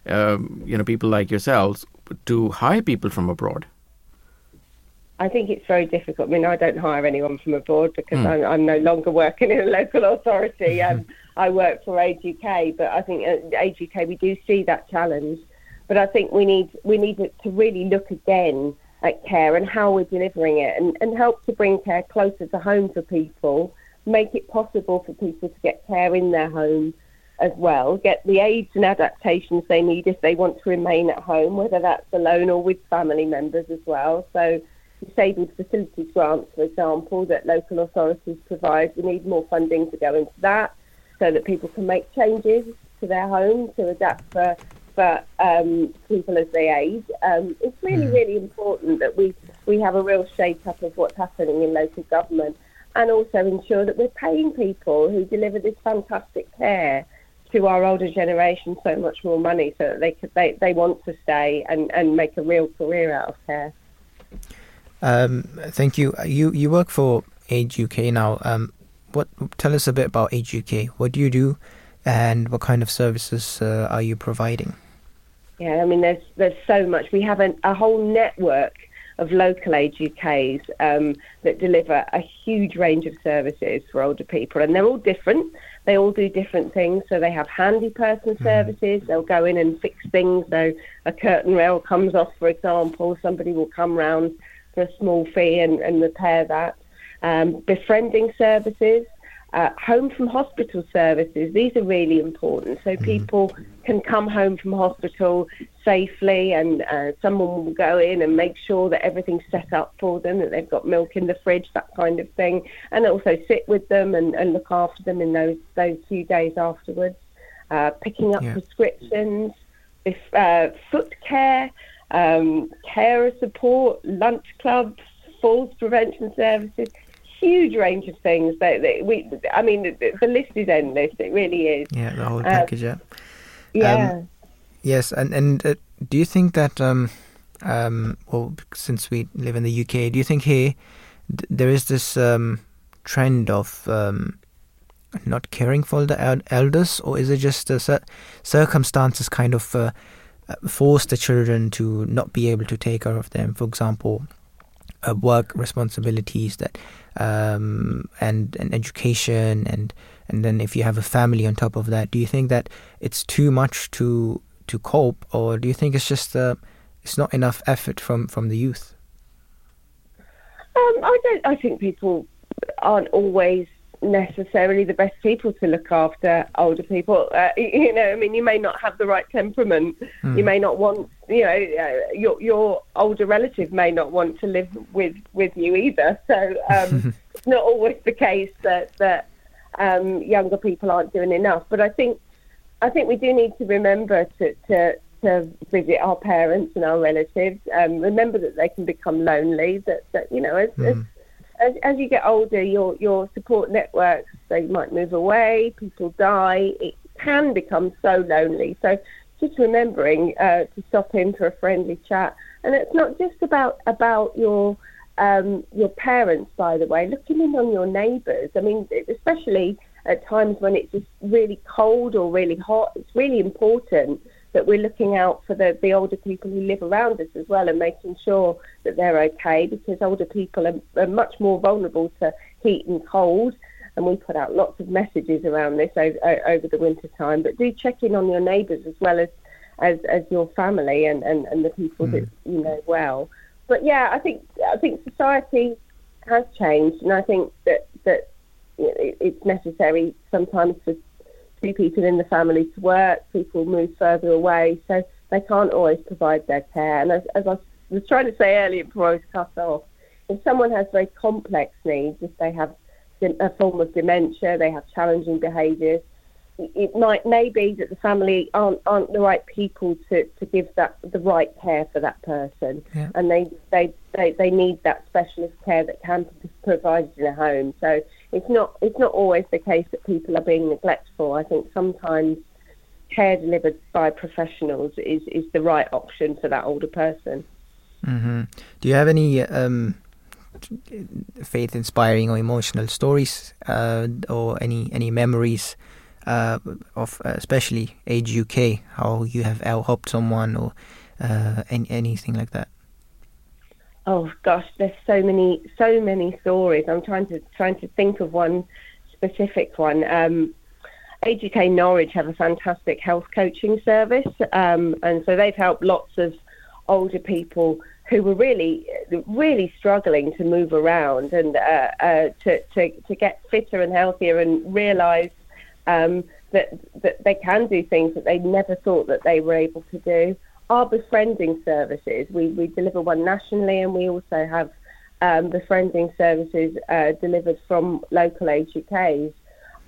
B: um, you know, people like yourselves to hire people from abroad?
D: I think it's very difficult. I mean, I don't hire anyone from abroad because mm. I'm, I'm, no longer working in a local authority. Um, I work for Age UK, but I think at Age UK we do see that challenge. But I think we need we need to really look again at care and how we're delivering it, and, and help to bring care closer to home for people, make it possible for people to get care in their home as well, get the aids and adaptations they need if they want to remain at home, whether that's alone or with family members as well. So, disabled facilities grants, for example, that local authorities provide, we need more funding to go into that so that people can make changes to their home to adapt for for um, people as they age. Um, it's really,
A: Mm.
D: really important that we, we have a real shake up of what's happening in local government and also ensure that we're paying people who deliver this fantastic care to our older generation so much more money so that they could, they, they want to stay and, and make a real career out of care.
A: Um, thank you. You you work for Age UK now. Um, what tell us a bit about Age UK. What do you do, and what kind of services uh, are you providing?
D: Yeah, I mean, there's there's so much. We have an, a whole network of local age UKs um, that deliver a huge range of services for older people, and they're all different. They all do different things. So they have handy person services. They'll go in and fix things. So a curtain rail comes off, for example. Somebody will come round for a small fee and, and repair that. Um, befriending services, uh, home from hospital services. These are really important. So people can come home from hospital safely, and uh, someone will go in and make sure that everything's set up for them, that they've got milk in the fridge, that kind of thing, and also sit with them and, and look after them in those those few days afterwards. Uh, picking up
A: Yeah.
D: prescriptions, if, uh, foot care, um, carer support, lunch clubs, falls prevention services. Huge range of things. That, that we, I mean, the, the list is endless. It really is.
A: Yeah, the whole
D: Uh,
A: package. Yeah.
D: Yeah.
A: Yes, and and uh, do you think that um, um, well, since we live in the UK, do you think here th- there is this um, trend of um, not caring for the el- elders, or is it just the cir- circumstances kind of uh, force the children to not be able to take care of them? For example, uh, work responsibilities that um, and and education and and then if you have a family on top of that, do you think that it's too much to to cope, or do you think it's just uh, it's not enough effort from from the youth?
D: Um, I don't. I think people aren't always necessarily the best people to look after older people. Uh, you know, I mean, you may not have the right temperament. You may not want. You know, uh, your your older relative may not want to live with with you either. So um, it's not always the case that that um, younger people aren't doing enough. But I think I think we do need to remember to to to visit our parents and our relatives. Um, remember that they can become lonely. That that you know as, as as, as you get older, your your support networks they might move away, people die. It can become so lonely. So just remembering uh, to stop in for a friendly chat, and it's not just about about your um, your parents, by the way. Looking in on your neighbours. I mean, especially at times when it's just really cold or really hot, it's really important that we're looking out for the, the older people who live around us as well and making sure that they're okay because older people are, are much more vulnerable to heat and cold. And we put out lots of messages around this over, over the winter time. But do check in on your neighbours as well as, as, as your family and, and, and the people that hmm. you know well. But yeah, I think I think society has changed, and I think that that it's necessary sometimes for two people in the family to work. People move further away, so they can't always provide their care. And as, as I was trying to say earlier before I was cut off, if someone has very complex needs, if they have a form of dementia, they have challenging behaviours, it might may be that the family aren't aren't the right people to, to give that the right care for that person,
A: Yeah.
D: and they, they they they need that specialist care that can be provided in a home. So it's not it's not always the case that people are being neglectful. I think sometimes care delivered by professionals is is the right option for that older person.
A: hmm Do you have any um, faith inspiring or emotional stories uh, or any any memories uh, of uh, especially Age UK? How you have helped someone or uh, any, anything like that?
D: Oh gosh, there's so many so many stories. I'm trying to trying to think of one specific one. Um, Age UK Norwich have a fantastic health coaching service, um, and so they've helped lots of older people who were really really struggling to move around and uh, uh, to, to to get fitter and healthier and realise um, that that they can do things that they never thought that they were able to do. Our befriending services, we, we deliver one nationally, and we also have um, befriending services uh, delivered from local age UKs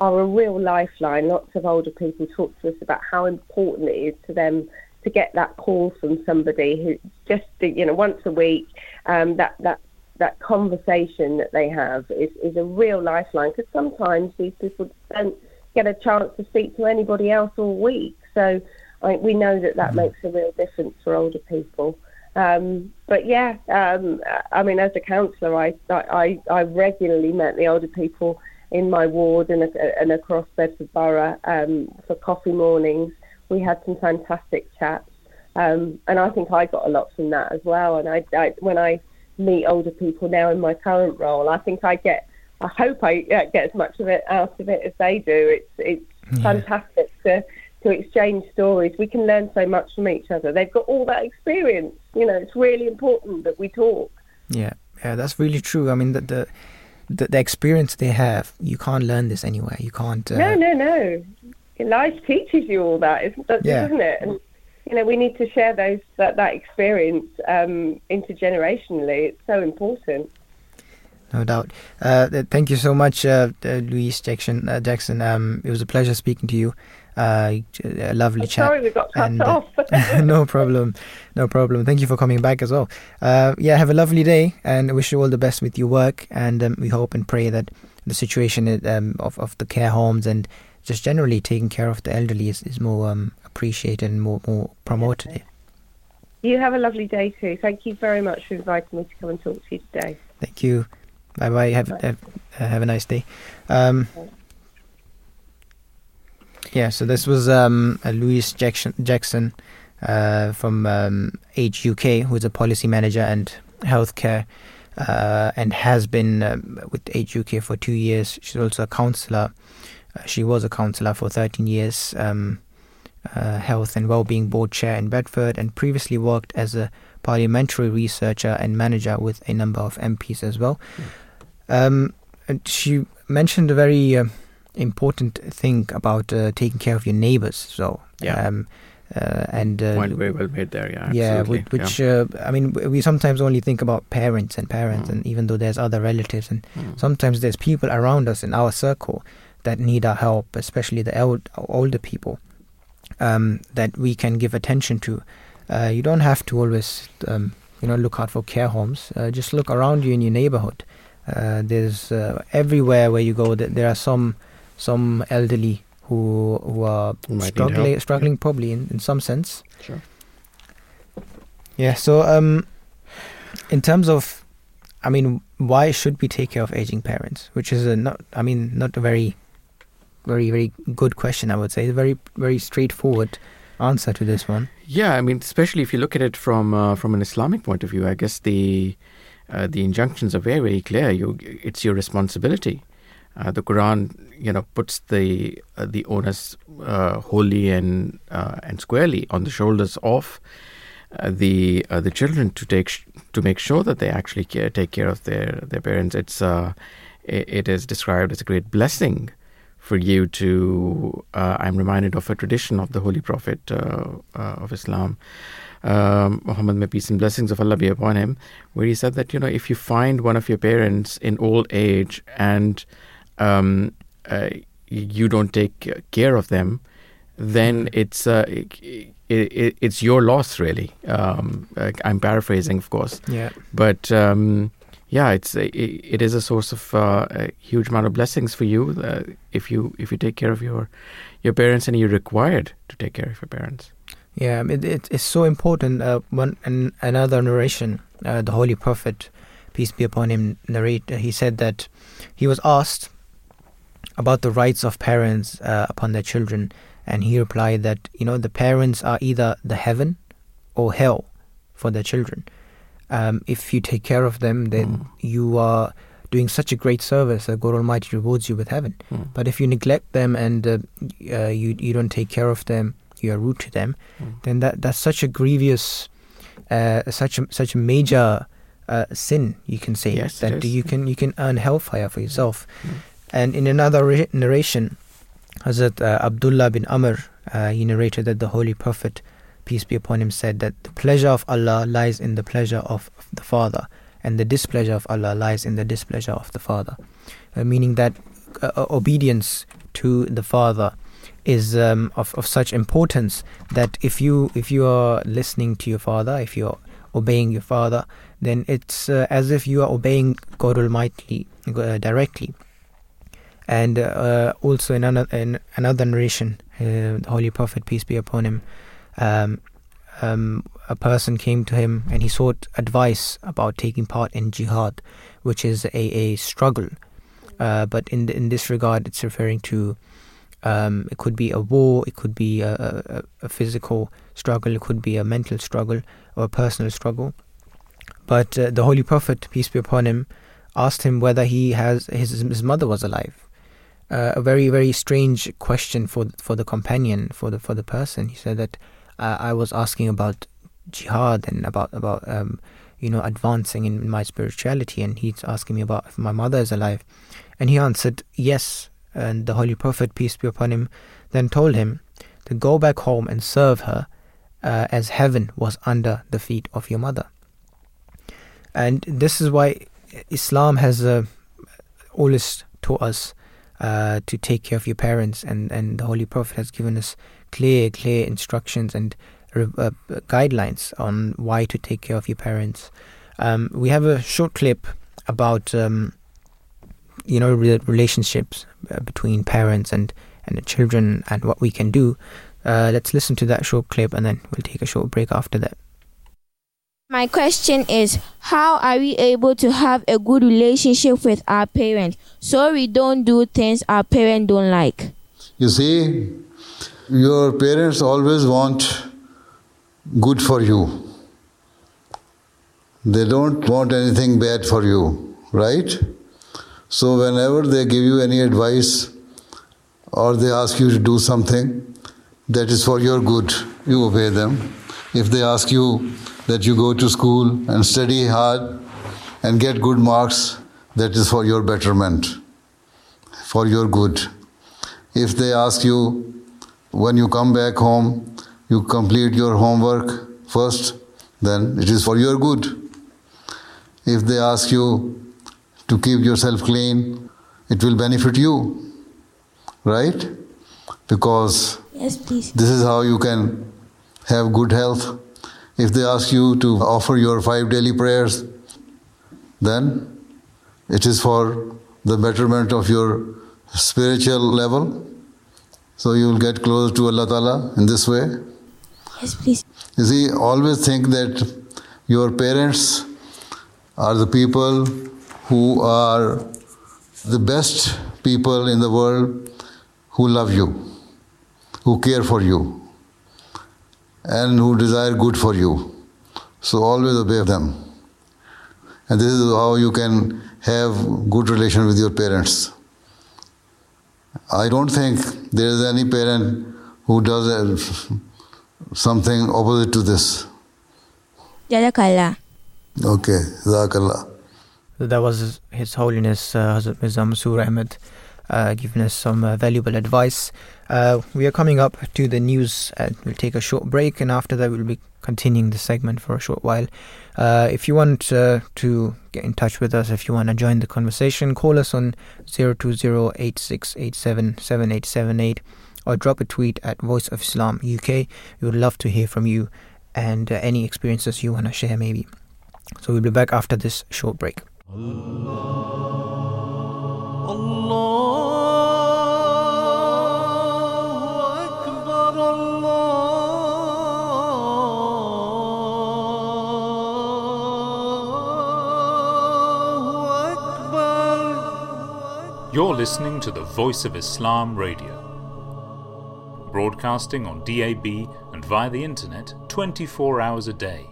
D: are a real lifeline. Lots of older people talk to us about how important it is to them to get that call from somebody who just you know once a week um, that that that conversation that they have is, is a real lifeline because sometimes these people don't get a chance to speak to anybody else all week. So I, we know that that mm. makes a real difference for older people. Um, but yeah, um, I mean, as a counsellor, I, I I regularly met the older people in my ward and, and across Bedford Borough um, for coffee mornings. We had some fantastic chats, um, and I think I got a lot from that as well. And I, I, when I meet older people now in my current role, I think I get, I hope I get as much of it out of it as they do. It's it's yeah. fantastic to to exchange stories. We can learn so much from each other. They've got all that experience. You know, it's really important that we talk.
A: Yeah, yeah, that's really true. I mean, the the, the, the experience they have, you can't learn this anywhere. You can't. Uh...
D: No, no, no. Life teaches you all that, isn't, yeah. isn't it? And, you know, we need to share those that that experience um, intergenerationally. It's so important.
A: No doubt. Uh, thank you so much, uh, uh Louise Jackson. Uh, Jackson, um, it was a pleasure speaking to you. Uh, a lovely
D: I'm
A: chat.
D: Sorry, we got cut and, uh,
A: off. no problem, no problem. Thank you for coming back as well. yeah, have a lovely day, and wish you all the best with your work. And um, we hope and pray that the situation um, of of the care homes and just generally taking care of the elderly is, is more um, appreciated and more, more promoted.
D: You have a lovely day too. Thank you very much for inviting me to come and talk to you today.
A: Thank you. Bye bye. Have, have, uh, have a nice day. Um, yeah, so this was um, Louise Jackson, Jackson uh, from um, Age UK, who is a policy manager and healthcare uh, and has been um, with Age UK for two years. She's also a counsellor uh, she was a councillor for 13 years, um, uh, Health and well-being Board Chair in Bedford, and previously worked as a parliamentary researcher and manager with a number of MPs as well. Mm. Um, she mentioned a very uh, important thing about uh, taking care of your neighbors. So,
B: yeah.
A: Um, uh, and
B: uh, point very well made there. Yeah,
A: yeah. Which yeah. Uh, I mean, we sometimes only think about parents and parents, mm. and even though there's other relatives, and mm. sometimes there's people around us in our circle that need our help, especially the old, older people, um, that we can give attention to. Uh, you don't have to always, um, you know, look out for care homes. Uh, just look around you in your neighborhood. Uh, there's uh, everywhere where you go. that There are some some elderly who who are struggling, struggling probably in, in some sense.
B: Sure.
A: Yeah. So, um, in terms of, I mean, why should we take care of aging parents? Which is a not, I mean, not a very very very good question. I would say a very very straightforward answer to this one.
B: Yeah, I mean, especially if you look at it from uh, from an Islamic point of view, I guess the uh, the injunctions are very very clear. You, it's your responsibility. Uh, the Quran, you know, puts the uh, the onus uh, wholly and uh, and squarely on the shoulders of the the children to take sh- to make sure that they actually care, take care of their their parents. It's it, it is described as a great blessing for you to. Uh, I'm reminded of a tradition of the Holy Prophet uh, uh, of Islam, um, Muhammad, may peace and blessings of Allah be upon him, where he said that you know if you find one of your parents in old age and um, uh, you don't take care of them, then it's uh, it, it, it's your loss really. Um, I'm paraphrasing, of course.
A: Yeah.
B: But um, yeah, it's a, it is a source of uh, a huge amount of blessings for you uh, if you if you take care of your your parents and you're required to take care of your parents.
A: Yeah, it, it it's so important. Uh, one and another narration, uh, the Holy Prophet, peace be upon him, narrate. he said that he was asked about the rights of parents uh, upon their children, and he replied that you know the parents are either the heaven or hell for their children um, if you take care of them, then mm. you are doing such a great service that God Almighty rewards you with heaven. Mm. But if you neglect them and uh, uh, you you don't take care of them, you are rude to them, mm. then that that's such a grievous, uh, such a such a major uh, sin you can say
B: yes,
A: that you can you can earn hellfire for yourself. And in another narration, Hazrat uh, Abdullah bin Amr, uh, he narrated that the Holy Prophet, peace be upon him, said that the pleasure of Allah lies in the pleasure of the father, and the displeasure of Allah lies in the displeasure of the father. Uh, meaning that uh, uh, obedience to the father is um, of, of such importance that if you if you are listening to your father, if you're obeying your father, then it's uh, as if you are obeying God Almighty directly. And uh, also in another, in another narration, uh, the Holy Prophet, peace be upon him, um, um, a person came to him and he sought advice about taking part in jihad, which is a, a struggle. Uh, but in in this regard, it's referring to um, it could be a war, it could be a, a, a, physical struggle, it could be a mental struggle or a personal struggle. But uh, the Holy Prophet, peace be upon him, asked him whether he has his his mother was alive uh, a very very strange question for for the companion for the for the person. He said that uh, I was asking about jihad and about about um, you know advancing in, my spirituality, and he's asking me about if my mother is alive, and he answered yes. And the Holy Prophet peace be upon him then told him to go back home and serve her uh, as heaven was under the feet of your mother. And this is why Islam has uh, always taught us uh, to take care of your parents, and, and the Holy Prophet has given us clear, clear instructions and uh, guidelines on why to take care of your parents. Um, we have a short clip about um, you know re- relationships uh, between parents and and the children and what we can do. Uh, let's listen to that short clip, and then we'll take a short break after that.
E: My question is how are we able to have a good relationship with our parents so we don't do things our parents don't like?
F: You see, your parents always want good for you. They don't want anything bad for you, right? So, whenever they give you any advice or they ask you to do something that is for your good, you obey them. If they ask you that you go to school and study hard and get good marks, that is for your betterment, for your good. If they ask you when you come back home, you complete your homework first, then it is for your good. If they ask you to keep yourself clean, it will benefit you, right? Because
E: yes, please.
F: this is how you can have good health if they ask you to offer your five daily prayers, then it is for the betterment of your spiritual level. So you will get closer to Allah Ta'ala in this way.
E: Yes, please.
F: You see, always think that your parents are the people who are the best people in the world who love you, who care for you and who desire good for you. So always obey them. And this is how you can have good relation with your parents. I don't think there is any parent who does something opposite to this.
E: Jazakallah.
F: Okay, Jazakallah.
A: That was His Holiness uh, Hazrat Mirza Masroor Ahmed uh, giving us some uh, valuable advice. Uh, we are coming up to the news. and we'll take a short break, and after that, we'll be continuing the segment for a short while. Uh, if you want uh, to get in touch with us, if you want to join the conversation, call us on 020-8687-7878 or drop a tweet at Voice of Islam UK. We would love to hear from you and uh, any experiences you want to share, maybe. So we'll be back after this short break. Allah.
C: You're listening to the Voice of Islam Radio, broadcasting on DAB and via the internet 24 hours a day.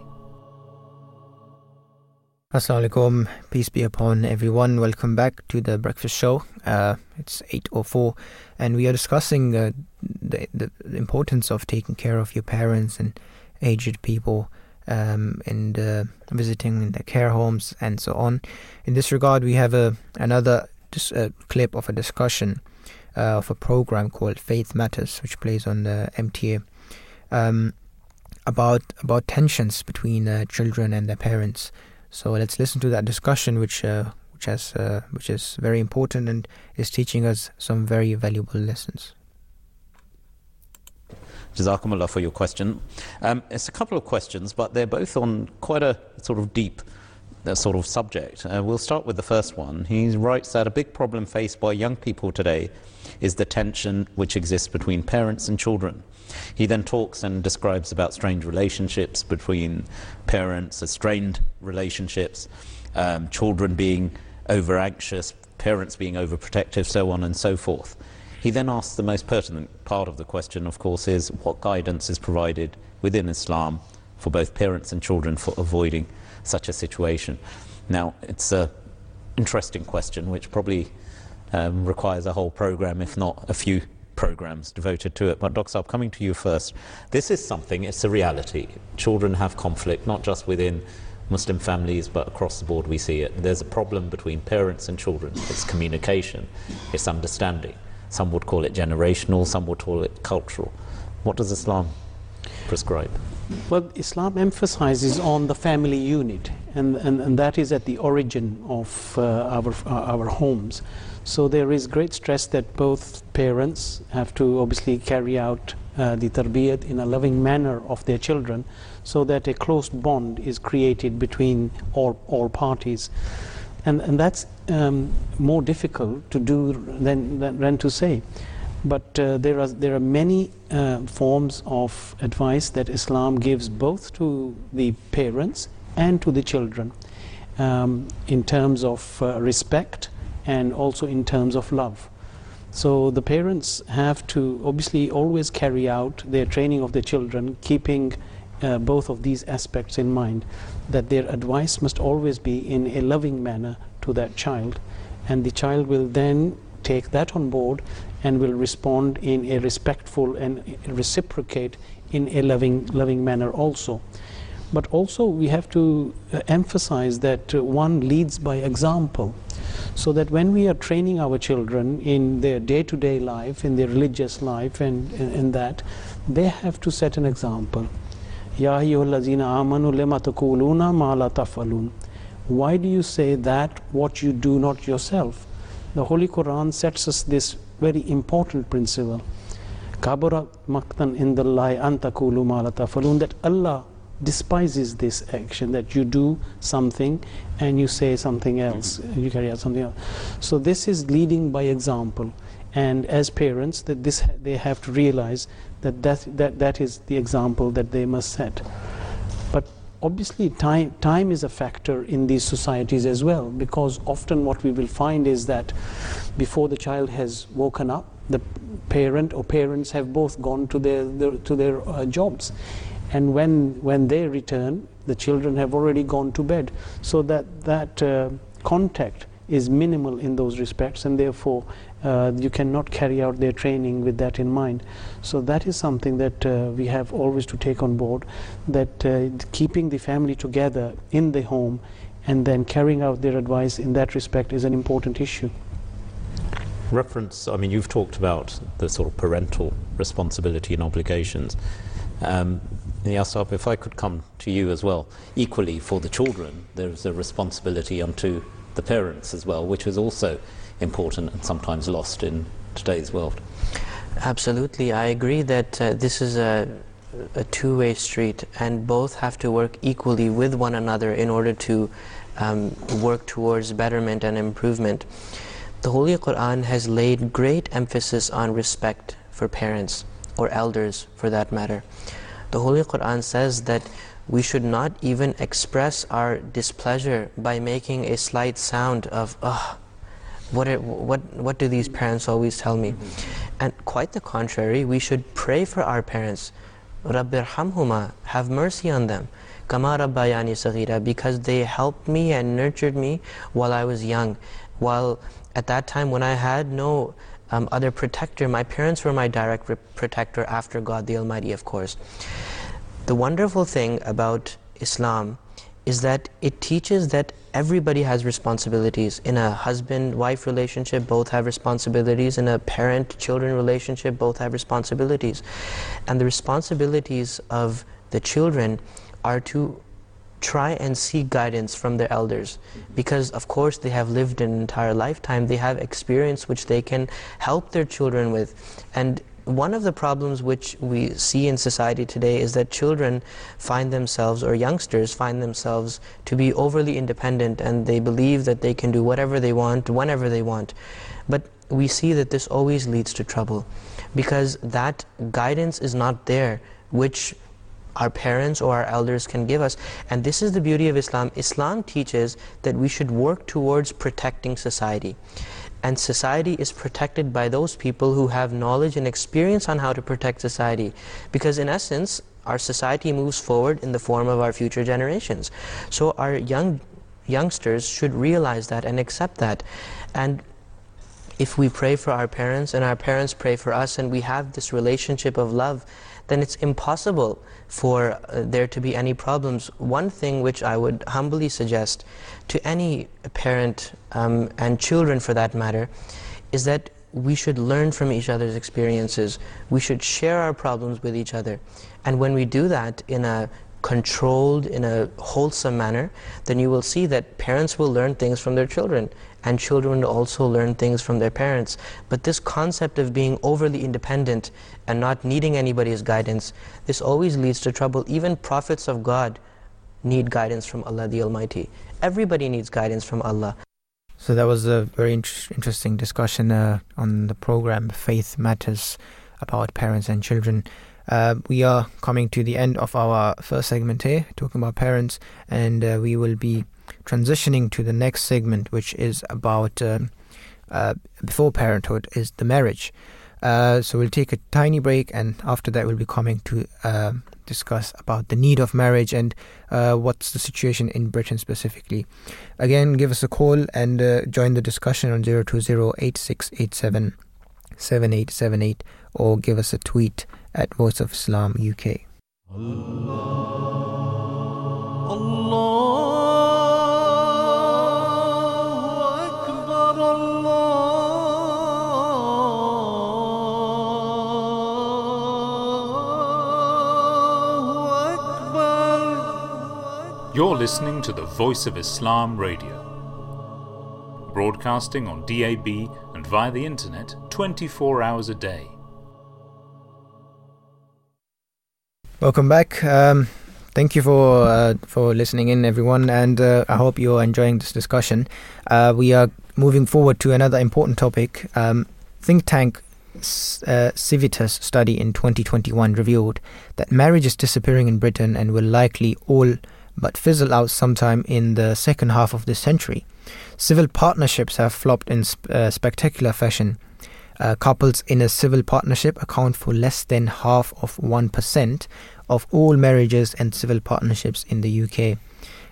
A: Assalamu alaikum, peace be upon everyone. Welcome back to the breakfast show. Uh, it's 8.04 and we are discussing uh, the, the, importance of taking care of your parents and aged people um, and uh, visiting their care homes and so on. In this regard, we have a, another dis- a clip of a discussion uh, of a program called Faith Matters, which plays on the MTA, um, about about tensions between uh, children and their parents. So let's listen to that discussion, which uh, which has uh, which is very important and is teaching us some very valuable lessons.
G: Jazakumullah for your question. Um, it's a couple of questions, but they're both on quite a sort of deep uh, sort of subject. Uh, we'll start with the first one. He writes that a big problem faced by young people today is the tension which exists between parents and children. He then talks and describes about strange relationships between parents, strained relationships, um, children being over anxious, parents being overprotective, so on and so forth. He then asks the most pertinent part of the question, of course, is what guidance is provided within Islam for both parents and children for avoiding such a situation. Now, it's an interesting question which probably um, requires a whole program, if not a few programs devoted to it. But Dr. Saab, coming to you first, this is something, it's a reality. Children have conflict, not just within Muslim families, but across the board we see it. There's a problem between parents and children. It's communication, it's understanding. Some would call it generational, some would call it cultural. What does Islam prescribe?
H: Well, Islam emphasizes on the family unit, and, and, and that is at the origin of uh, our, uh, our homes. So there is great stress that both parents have to obviously carry out uh, the tarbiyat in a loving manner of their children so that a close bond is created between all, all parties and, and that's um, more difficult to do than, than, than to say. But uh, there, are, there are many uh, forms of advice that Islam gives both to the parents and to the children um, in terms of uh, respect and also in terms of love. So the parents have to obviously always carry out their training of their children, keeping uh, both of these aspects in mind that their advice must always be in a loving manner to that child and the child will then take that on board and will respond in a respectful and reciprocate in a loving loving manner also but also we have to uh, emphasize that uh, one leads by example so that when we are training our children in their day-to-day life in their religious life and in that they have to set an example Ya. Why do you say that what you do not yourself? The Holy Quran sets us this very important principle. Kabura maktan indallahi an taqulu ma la taf'alun that Allah despises this action that you do something and you say something else you carry out something else. So this is leading by example. And as parents that this they have to realize that that, that that is the example that they must set obviously time time is a factor in these societies as well because often what we will find is that before the child has woken up the parent or parents have both gone to their, their to their uh, jobs. And when when they return the children have already gone to bed. So that that uh, contact is minimal in those respects and therefore uh, you cannot carry out their training with that in mind. So that is something that uh, we have always to take on board, that uh, keeping the family together in the home and then carrying out their advice in that respect is an important issue.
G: Reference, I mean, you've talked about the sort of parental responsibility and obligations. Um, Yasab, if I could come to you as well, equally for the children, there's a responsibility unto the parents as well, which is also important and sometimes lost in today's world.
I: Absolutely, I agree that uh, this is a, a two way street, and both have to work equally with one another in order to um, work towards betterment and improvement. The Holy Quran has laid great emphasis on respect for parents or elders for that matter. The Holy Quran says that we should not even express our displeasure by making a slight sound of, ugh, what, are, what, what do these parents always tell me? Mm-hmm. And quite the contrary, we should pray for our parents. Rabbirhamhuma, have mercy on them. Kama Rabbayani Saghira, because they helped me and nurtured me while I was young. While at that time when I had no um, other protector, my parents were my direct protector after God the Almighty, of course. The wonderful thing about Islam is that it teaches that everybody has responsibilities. In a husband wife relationship, both have responsibilities. In a parent children relationship, both have responsibilities. And the responsibilities of the children are to try and seek guidance from their elders because of course they have lived an entire lifetime they have experience which they can help their children with and one of the problems which we see in society today is that children find themselves, or youngsters find themselves, to be overly independent and they believe that they can do whatever they want, whenever they want. But we see that this always leads to trouble because that guidance is not there, which our parents or our elders can give us. And this is the beauty of Islam. Islam teaches that we should work towards protecting society and society is protected by those people who have knowledge and experience on how to protect society. Because in essence our society moves forward in the form of our future generations. So our young youngsters should realize that and accept that. And if we pray for our parents and our parents pray for us and we have this relationship of love then it's impossible for uh, there to be any problems. One thing which I would humbly suggest to any parent um, and children for that matter is that we should learn from each other's experiences. We should share our problems with each other. And when we do that in a controlled, in a wholesome manner, then you will see that parents will learn things from their children and children also learn things from their parents. But this concept of being overly independent and not needing anybody's guidance, this always leads to trouble. Even prophets of God need guidance from Allah the Almighty. Everybody needs guidance from Allah.
A: So that was a very interesting discussion uh, on the program Faith Matters about parents and children. Uh, we are coming to the end of our first segment here, talking about parents, and uh, we will be transitioning to the next segment, which is about um, uh, before parenthood, is the marriage. Uh, so we'll take a tiny break, and after that, we'll be coming to uh, discuss about the need of marriage and uh, what's the situation in Britain specifically. Again, give us a call and join the discussion on 020 8687 7878 or give us a tweet at Voice of Islam UK.
C: You're listening to the Voice of Islam Radio, broadcasting on DAB and via the internet 24 hours a day.
A: Welcome back. Um, thank you for uh, for listening in, everyone, and uh, I hope you're enjoying this discussion. Uh, we are moving forward to another important topic. Um, think tank uh, Civitas study in 2021 revealed that marriage is disappearing in Britain and will likely all but fizzle out sometime in the second half of this century. Civil partnerships have flopped in sp- uh, spectacular fashion. Uh, couples in a civil partnership account for less than half of 1% of all marriages and civil partnerships in the UK.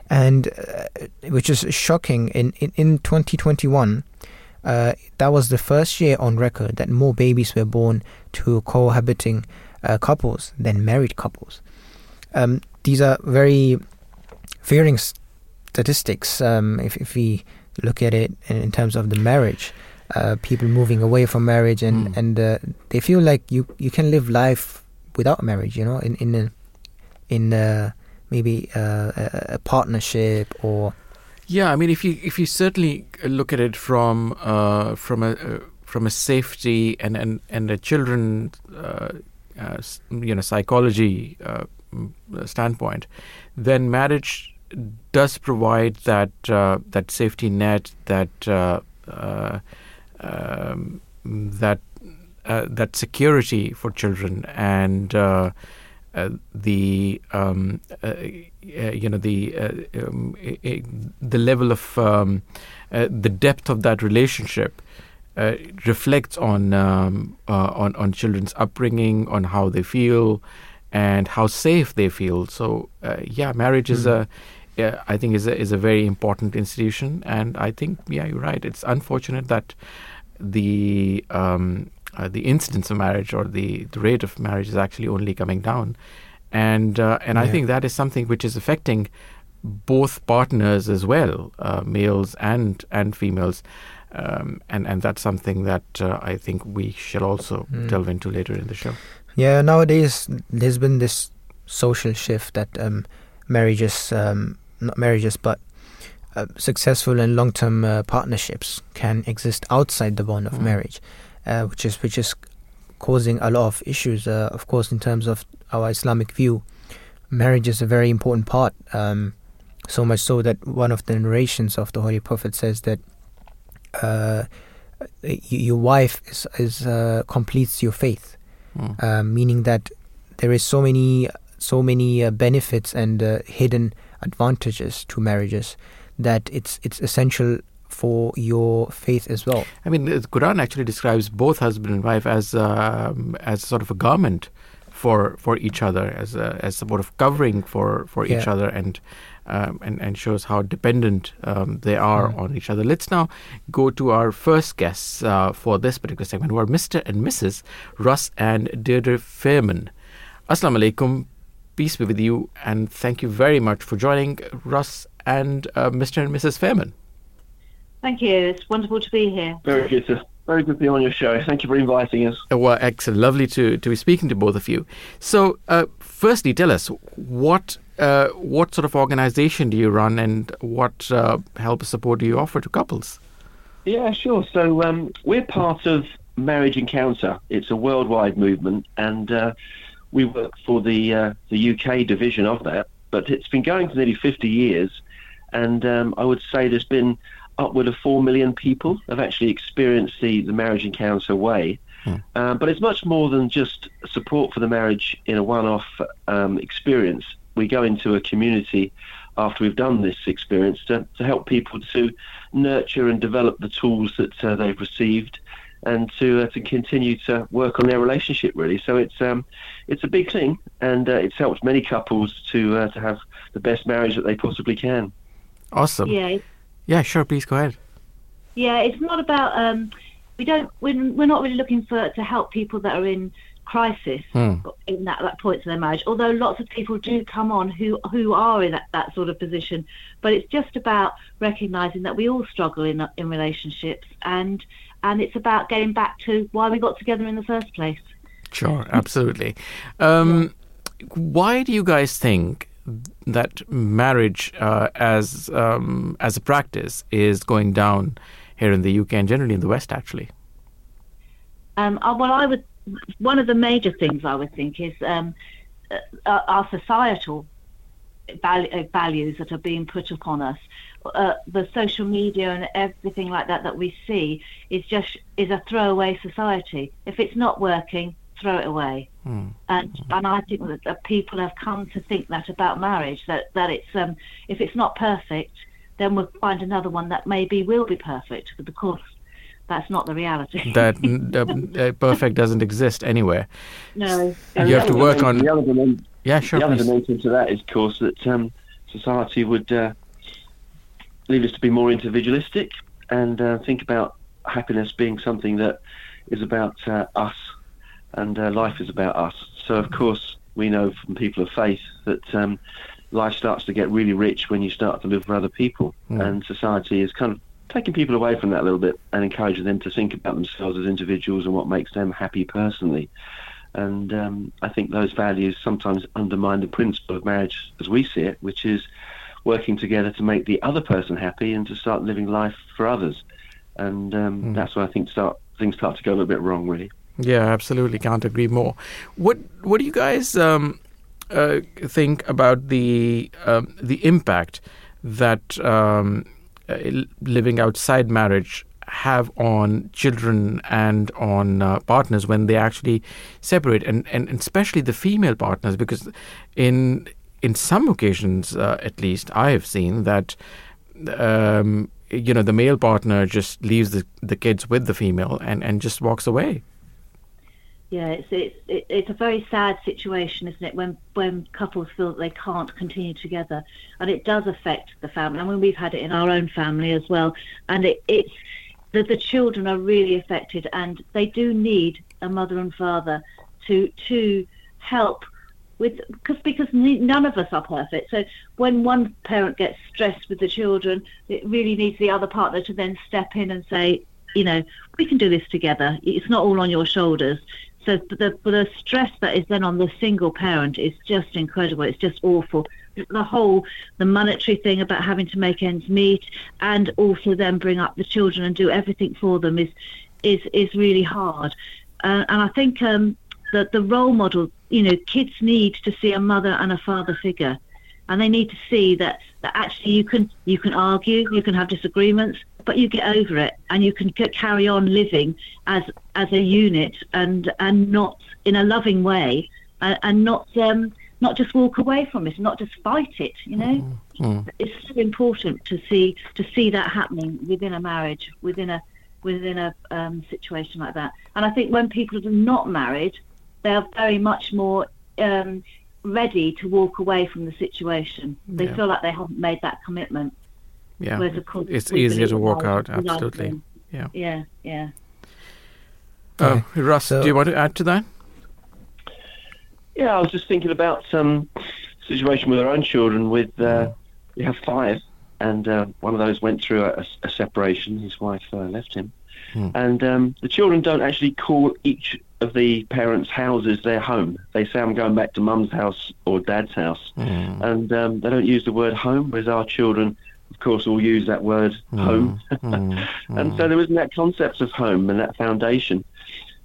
A: And uh, which is shocking, in, in, in 2021, uh, that was the first year on record that more babies were born to cohabiting uh, couples than married couples. Um, these are very fearing statistics um, if, if we look at it in, terms of the marriage. Uh, people moving away from marriage and mm. and uh, they feel like you you can live life without marriage, you know, in in a, in a, maybe a, a, partnership or.
B: Yeah, I mean, if you if you certainly look at it from uh, from a uh, from a safety and and and a children uh, uh you know psychology uh, standpoint, then marriage does provide that uh, that safety net that um, that uh, that security for children and uh, uh, the um, uh, uh, you know the um, the level of um, the depth of that relationship reflects on um, on on children's upbringing, on how they feel, and how safe they feel. So yeah, marriage mm-hmm. is a yeah, I think is a, is a very important institution, and I think yeah, you're right. It's unfortunate that the um, uh, the incidence of marriage or the, the rate of marriage is actually only coming down. And uh, and yeah. I think that is something which is affecting both partners as well, uh, males and and females, um, and and that's something that uh, I think we shall also
A: Mm.
B: delve into later in the show.
A: Yeah, nowadays there's been this social shift that um, marriages, um, not marriages, but uh, successful and long-term uh, partnerships can exist outside the bond of
B: Mm.
A: marriage, uh, which is which is causing a lot of issues. Uh, of course, in terms of our Islamic view, marriage is a very important part. Um, so much so that one of the narrations of the Holy Prophet says that uh, your wife is, is uh, completes your faith
B: Mm.
A: um, meaning that there is so many so many uh, benefits and uh, hidden advantages to marriages that it's it's essential for your faith as well.
B: I mean, the Quran actually describes both husband and wife as um, as sort of a garment for for each other, as a, as a sort of covering for for each other, and um, and and shows how dependent um, they are
A: Mm.
B: on each other. Let's now go to our first guests uh, for this particular segment, who are Mr. and Mrs. Russ and Deirdre Fairman. Assalamu alaikum, peace be with you, and thank you very much for joining Russ and uh, Mr. and Mrs. Fairman.
J: Thank you. It's wonderful to be here.
K: Very good to very good to be on your show. Thank you for inviting us.
B: Uh, Well, excellent. Lovely to, to be speaking to both of you. So, uh, firstly, tell us what uh, what sort of organization do you run, and what uh, help support do you offer to couples?
K: Yeah, sure. So um, we're part of Marriage Encounter. It's a worldwide movement, and uh, we work for the uh, the UK division of that. But it's been going for nearly 50 years, and um, I would say there's been upward of four million people have actually experienced the, the Marriage Encounter way. Um, but it's much more than just support for the marriage in a one-off um, experience. We go into a community after we've done this experience to, to help people to nurture and develop the tools that uh, they've received and to uh, to continue to work on their relationship really so it's um it's a big thing and uh, it's helped many couples to uh, to have the best marriage that they possibly can
B: Awesome.
J: Yeah,
B: Yeah, sure. Please go ahead.
J: yeah. It's not about. Um, we don't. We're, we're not really looking for to help people that are in crisis
B: Hmm.
J: in that, that point of their marriage. Although lots of people do come on who who are in that, that sort of position, but it's just about recognizing that we all struggle in in relationships, and and it's about getting back to why we got together in the first place.
B: Sure, absolutely. Um, why do you guys think that marriage uh, as um, as a practice is going down here in the UK and generally in the West? Actually,
J: Um, uh, well, I would. One of the major things I would think is um, uh, our societal val- uh, values that are being put upon us. Uh, the social media and everything like that that we see is just is a throwaway society. If it's not working, throw it away.
B: Hmm.
J: And and I think that, that people have come to think that about marriage that that it's um if it's not perfect, then we'll find another one that maybe will be perfect. But of course, that's not the reality.
B: that uh, perfect doesn't exist anywhere.
J: no.
K: And
B: You have to work on-
K: the other dimension,
B: Yeah, sure.
K: the other dimension to that is of course that um, society would uh, lead us to be more individualistic and uh, think about happiness being something that is about uh, us and uh, life is about us. So, of course, we know from people of faith that um, life starts to get really rich when you start to live for other people,
B: Mm.
K: and society is kind of taking people away from that a little bit and encouraging them to think about themselves as individuals and what makes them happy personally. And um, I think those values sometimes undermine the principle of marriage as we see it, which is working together to make the other person happy and to start living life for others. And um,
B: Mm.
K: that's where I think start things start to go a little bit wrong, really.
B: Yeah, absolutely. Can't agree more. What What do you guys um, uh, think about the um, the impact that um, uh, living outside marriage have on children and on uh, partners when they actually separate, and, and especially the female partners, because in in some occasions, uh, at least, I have seen that. Um, you know, the male partner just leaves the, the kids with the female and, and just walks away.
J: Yeah, it's it's it's a very sad situation, isn't it? When when couples feel that they can't continue together, and it does affect the family. I mean, we've had it in our own family as well, and it, it's the the children are really affected, and they do need a mother and father to to help with because because none of us are perfect. So when one parent gets stressed with the children, it really needs the other partner to then step in and say, you know, we can do this together. It's not all on your shoulders. So the the stress that is then on the single parent is just incredible. It's just awful. The whole the monetary thing about having to make ends meet and also then bring up the children and do everything for them is is is really hard. Uh, and I think um, that the role model, you know, kids need to see a mother and a father figure, and they need to see that that actually you can you can argue, you can have disagreements, but you get over it and you can carry on living as as a unit and and not in a loving way and, and not um, not just walk away from it, not just fight it. You know, mm-hmm. it's so important to see to see that happening within a marriage, within a within a um, situation like that. And I think when people are not married, they are very much more um, ready to walk away from the situation. They yeah. feel like they haven't made that commitment.
B: Yeah, course, it's easier to walk out. Absolutely. Yeah.
J: Yeah. Yeah.
B: Uh, Russ, so, do you want to add to that?
K: Yeah, I was just thinking about some situation with our own children. With uh, we have five, and uh, one of those went through a, a separation. His wife uh, left him, hmm. and um, the children don't actually call each of the parents' houses their home. They say I'm going back to mum's house or dad's house, hmm. and um, they don't use the word home. Whereas our children, of course, all use that word hmm. home, hmm. and so there isn't that concept of home and that foundation.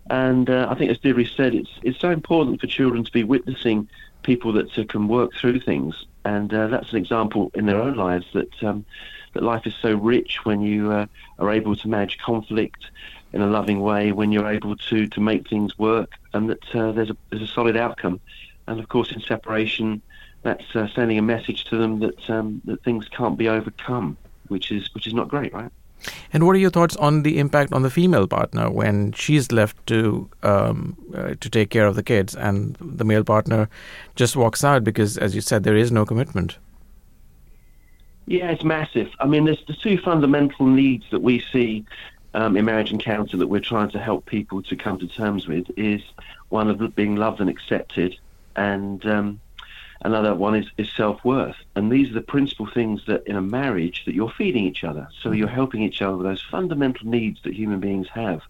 K: And uh, I think, as Deirdre said, it's it's so important for children to be witnessing people that uh, can work through things and uh, that's an example in their own lives that um, that life is so rich when you uh, are able to manage conflict in a loving way, when you're able to to make things work, and that uh, there's a there's a solid outcome. And of course, in separation, that's uh, sending a message to them that um, that things can't be overcome, which is which is not great, right?
B: And what are your thoughts on the impact on the female partner when she's left to um, uh, to take care of the kids, and the male partner just walks out because, as you said, there is no commitment?
K: Yeah, it's massive. I mean, there's the two fundamental needs that we see um, in marriage and encounter that we're trying to help people to come to terms with is one of being loved and accepted, and um, Another one is, is self-worth. And these are the principal things that in a marriage that you're feeding each other. So you're helping each other with those fundamental needs that human beings have.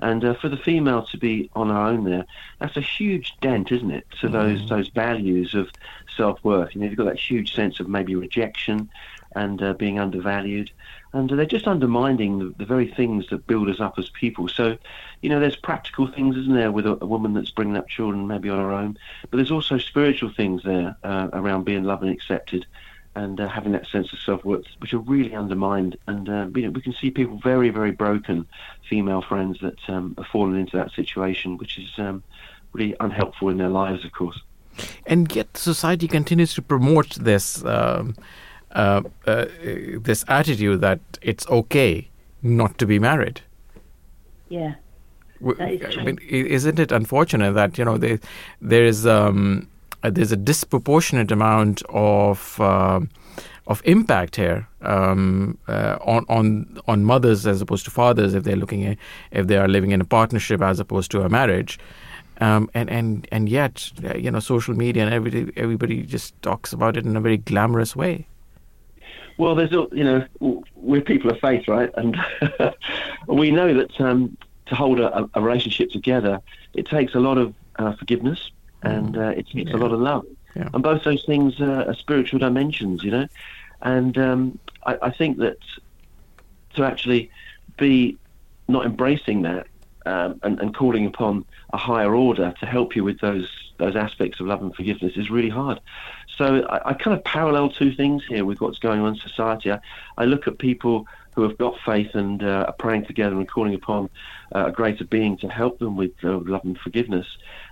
K: And uh, for the female to be on her own there, that's a huge dent, isn't it, to those mm. those values of self-worth. You know, you've got that huge sense of maybe rejection and uh, being undervalued and they're just undermining the, the, very things that build us up as people. So, you know, there's practical things, isn't there, with a, a woman that's bringing up children maybe on her own, but there's also spiritual things there uh, around being loved and accepted, and uh, having that sense of self-worth, which are really undermined. And uh, you know, we can see people very, very broken, female friends that um, have fallen into that situation, which is um, really unhelpful in their lives, of course.
B: And yet, society continues to promote this. Um, uh, uh, this attitude that it's okay not to be married.
J: Yeah.
B: I mean, isn't it unfortunate that you know there, there is um, uh, there's a disproportionate amount of uh, of impact here um, uh, on on on mothers as opposed to fathers if they're looking at, if they are living in a partnership as opposed to a marriage, um, and and and yet you know social media and everybody everybody just talks about it in a very glamorous way.
K: Well, there's you know we're people of faith, right? And we know that um, to hold a, a, relationship together, it takes a lot of uh, forgiveness and mm. uh, it takes yeah. a lot of love. Yeah. And both those things are spiritual dimensions, you know. And um, I, I, think that to actually be not embracing that um, and, and calling upon a higher order to help you with those those aspects of love and forgiveness is really hard. So I, I, kind of parallel two things here with what's going on in society. I, I look at people who have got faith and uh, are praying together and calling upon uh, a greater being to help them with uh, love and forgiveness.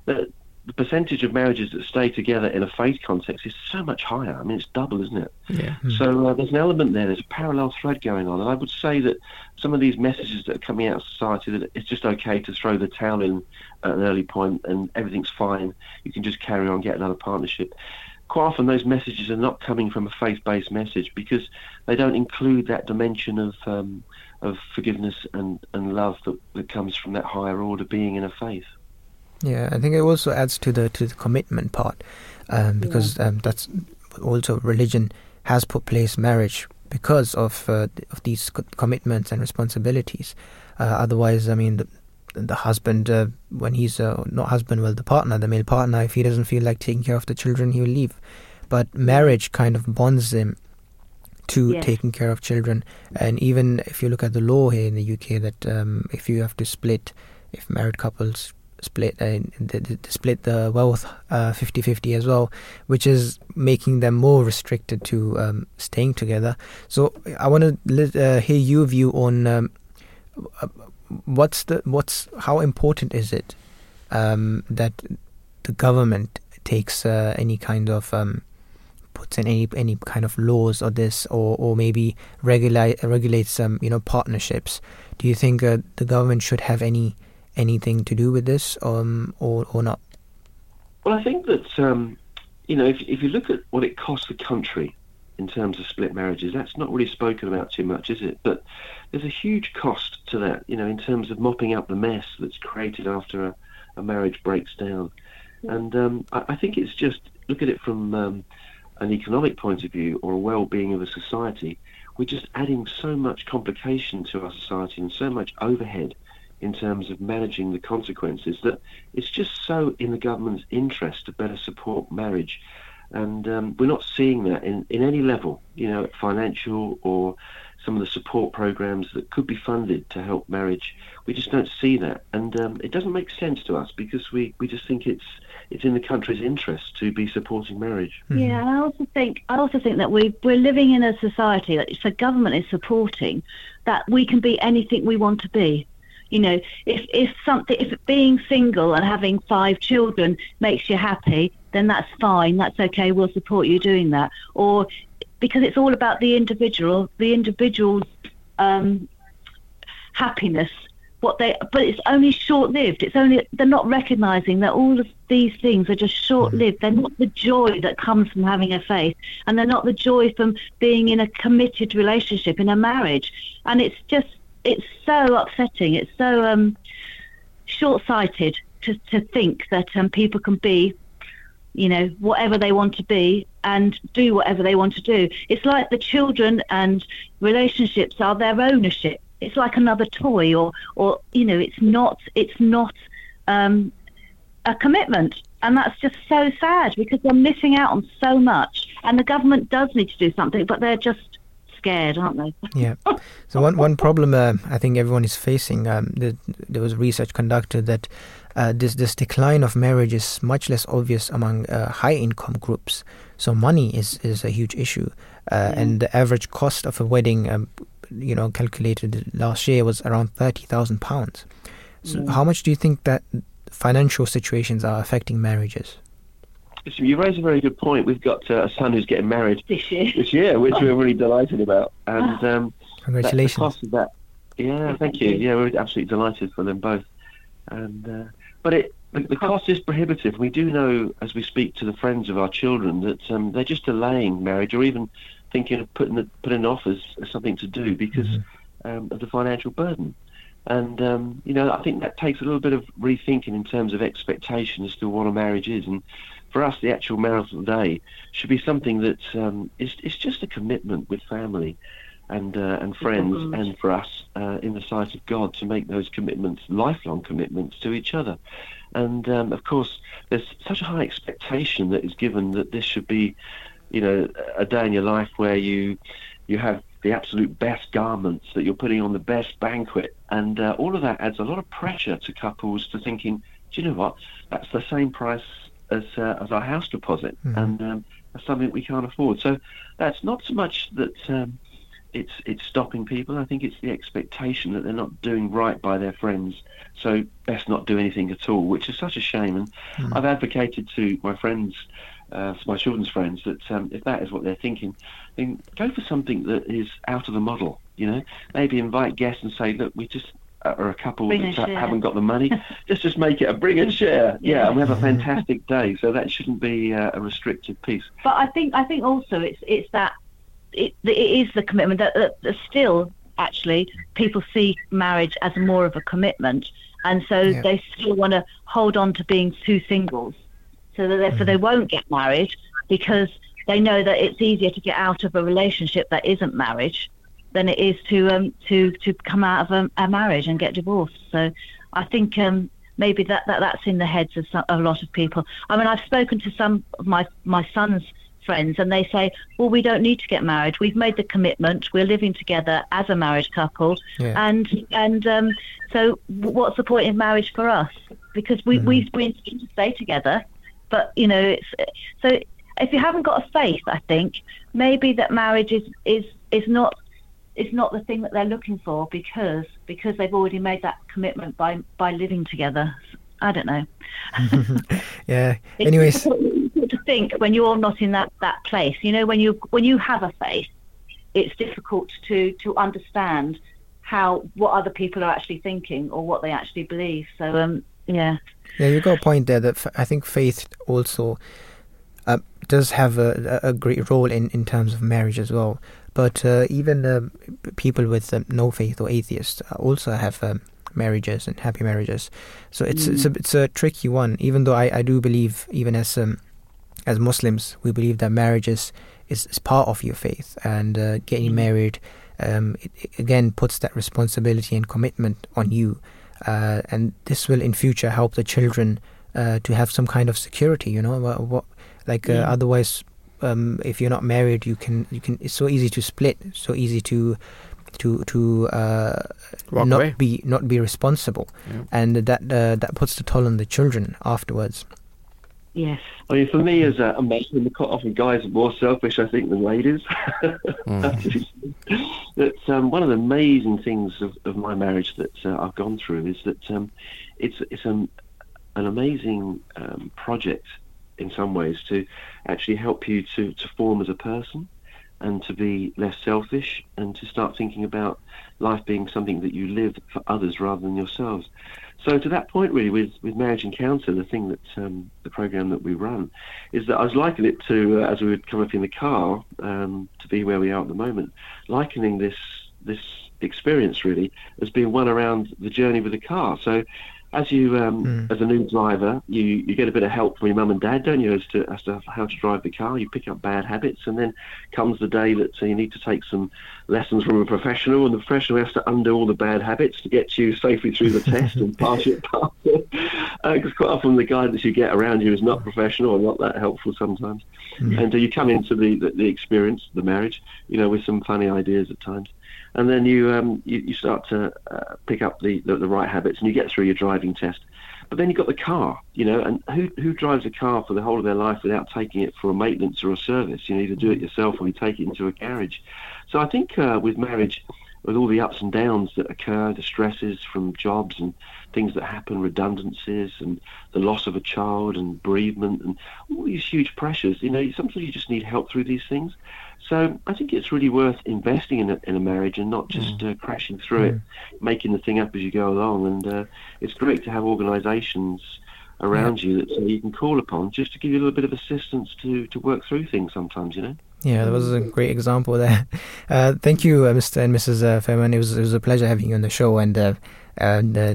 K: The, the percentage of marriages that stay together in a faith context is so much higher. I mean, it's double, isn't it?
B: Yeah.
K: So uh, there's an element there. There's a parallel thread going on, and I would say that some of these messages that are coming out of society that it's just okay to throw the towel in at an early point and everything's fine. You can just carry on, get another partnership quite often those messages are not coming from a faith-based message because they don't include that dimension of um, of forgiveness and, and love that, that comes from that higher order being in a faith.
A: Yeah, I think it also adds to the to the commitment part, um, because um, that's also religion has put place marriage because of uh, of these commitments and responsibilities. Uh, otherwise, I mean, the, the husband uh, when he's uh, not husband, well, the partner, the male partner, if he doesn't feel like taking care of the children, he will leave. But marriage kind of bonds him to
J: Yes.
A: taking care of children. And even if you look at the law here in the UK, that um, if you have to split, if married couples split, uh, they, they split the wealth uh, 50-50 as well, which is making them more restricted to um, staying together. So I want to uh, hear your view on um, what's the what's how important is it um, that the government takes uh, any kind of um, puts in any any kind of laws or this or or maybe regulate regulates um you know partnerships. Do you think uh, the government should have any anything to do with this um or or not?
K: Well, I think that um, you know if if you look at what it costs the country in terms of split marriages, that's not really spoken about too much, is it? But there's a huge cost to that, you know, in terms of mopping up the mess that's created after a, a marriage breaks down. And um, I, I think it's just look at it from um, an economic point of view or a well-being of a society. We're just adding so much complication to our society and so much overhead in terms of managing the consequences that it's just so in the government's interest to better support marriage. And um, we're not seeing that in, in any level, you know, financial or some of the support programs that could be funded to help marriage. We just don't see that. And um, it doesn't make sense to us because we, we just think it's it's in the country's interest to be supporting marriage.
J: Yeah, and I also think I also think that we we're living in a society that the government is supporting that we can be anything we want to be. You know, if if something if being single and having five children makes you happy, then that's fine. That's okay. We'll support you doing that. Or because it's all about the individual, the individual's um, happiness. What they, but it's only short-lived. It's only they're not recognizing that all of these things are just short-lived. They're not the joy that comes from having a faith, and they're not the joy from being in a committed relationship in a marriage. And it's just, it's so upsetting. It's so um, short-sighted to to think that um, people can be you know, whatever they want to be and do whatever they want to do. It's like the children and relationships are their ownership. It's like another toy or, or you know, it's not, it's not um, a commitment. And that's just so sad because they're missing out on so much. And the government does need to do something, but they're just scared, aren't they?
A: Yeah. So one one problem uh, I think everyone is facing. Um, the, there was research conducted that uh, this this decline of marriage is much less obvious among uh, high income groups. So money is is a huge issue, uh, and the average cost of a wedding, um, you know, calculated last year was around thirty thousand pounds. So
K: Mm.
A: how much do you think that financial situations are affecting marriages?
K: Listen, you raise a very good point. We've got uh, a son who's getting married
J: this year,
K: this year, which we're really delighted about. And um,
A: Congratulations.
K: The cost of that, yeah, thank you. Yeah, we're absolutely delighted for them both. And uh, but it the, the cost is prohibitive. We do know, as we speak to the friends of our children, that um, they're just delaying marriage or even thinking of putting it, putting off as, as something to do because um, of the financial burden. And um, you know, I think that takes a little bit of rethinking in terms of expectation as to what a marriage is. And for us, the actual marital day should be something that um, is it's just a commitment with family and uh, and friends, and for us uh, in the sight of God to make those commitments, lifelong commitments to each other. And um, of course, there's such a high expectation that is given that this should be, you know, a day in your life where you you have the absolute best garments, that you're putting on the best banquet, and uh, all of that adds a lot of pressure to couples to thinking, do you know what? That's the same price as uh, as our house deposit,
A: Mhm.
K: and um, that's something we can't afford. So that's not so much that. Um, it's it's stopping people. I think it's the expectation that they're not doing right by their friends, so best not do anything at all, which is such a shame. And
A: Mm.
K: I've advocated to my friends, uh, to my children's friends, that um, if that is what they're thinking, then go for something that is out of the model. You know, maybe invite guests and say, look, we just are a couple
J: Bring
K: that
J: and
K: ha-
J: share.
K: haven't got the money. just just make it a bring and share. Yeah,
J: Yeah.
K: and we have a fantastic day. So that shouldn't be uh, a restricted piece.
J: But I think I think also it's it's that it, it is the commitment that, that, that still actually people see marriage as more of a commitment and so
A: Yeah.
J: they still want to hold on to being two singles, so that therefore they won't get married because they know that it's easier to get out of a relationship that isn't marriage than it is to um to to come out of a, a marriage and get divorced. So I think um maybe that, that that's in the heads of some, a lot of people. I mean, I've spoken to some of my my son's friends, and they say, "Well, we don't need to get married. We've made the commitment. We're living together as a married couple,
A: Yeah.
J: and and um, so what's the point in marriage for us? Because we we we intend to stay together, but you know, it's so if you haven't got a faith, I think maybe that marriage is is is not is not the thing that they're looking for because because they've already made that commitment by by living together. I don't know.
A: Yeah. Anyways,
J: think when you're not in that, that place. You know, when you when you have a faith, it's difficult to to understand how what other people are actually thinking or what they actually believe. So um, yeah.
A: Yeah, you got a point there that I think faith also uh, does have a, a great role in, in terms of marriage as well. But uh, even p- people with um, no faith or atheists uh, also have um, marriages and happy marriages. So it's it's a it's a tricky one. Even though I, I do believe, even as um, as Muslims, we believe that marriage is is, is part of your faith, and uh, getting married um, it, it again puts that responsibility and commitment on you, uh, and this will in future help the children uh, to have some kind of security. You know, what, what like uh,
J: Yeah.
A: otherwise, um, if you're not married, you can you can. It's so easy to split, so easy to to to uh, not
B: away.
A: be not be responsible,
B: Yeah.
A: and that uh, that puts the toll on the children afterwards.
J: Yes.
K: I mean, for me as a, a man, quite often guys are more selfish, I think, than ladies. that um, one of the amazing things of, of my marriage that uh, I've gone through is that um, it's it's an an amazing um, project in some ways to actually help you to, to form as a person and to be less selfish and to start thinking about life being something that you live for others rather than yourselves. So to that point, really, with, with Marriage Encounter, the thing that um, the program that we run is that I was likening it to uh, as we would come up in the car um, to be where we are at the moment, likening this this experience really as being one around the journey with the car. So as you um, as a new driver, you, you get a bit of help from your mum and dad, don't you, as to as to how to drive the car. You pick up bad habits, and then comes the day that uh, you need to take some lessons from a professional, and the professional has to undo all the bad habits to get you safely through the test and pass it. Because quite often the guidance you get around you is not professional or not that helpful sometimes. And uh, you come into the, the the experience, the marriage, you know, with some funny ideas at times and then you um, you, you start to uh, pick up the, the, the right habits and you get through your driving test. But then you've got the car, you know, and who who drives a car for the whole of their life without taking it for a maintenance or a service? You know, either do it yourself or you take it into a garage. So I think uh, with marriage, with all the ups and downs that occur, the stresses from jobs and things that happen, redundancies and the loss of a child and bereavement and all these huge pressures, you know, sometimes you just need help through these things. So I think it's really worth investing in a, in a marriage and not just uh, crashing through it, making the thing up as you go along. And uh, it's great to have organisations around you that uh, you can call upon just to give you a little bit of assistance to, to work through things sometimes, you know.
A: Yeah, that was a great example there. Uh, thank you, uh, Mr. and Mrs. Uh, Fairman. It was it was a pleasure having you on the show and uh, and uh,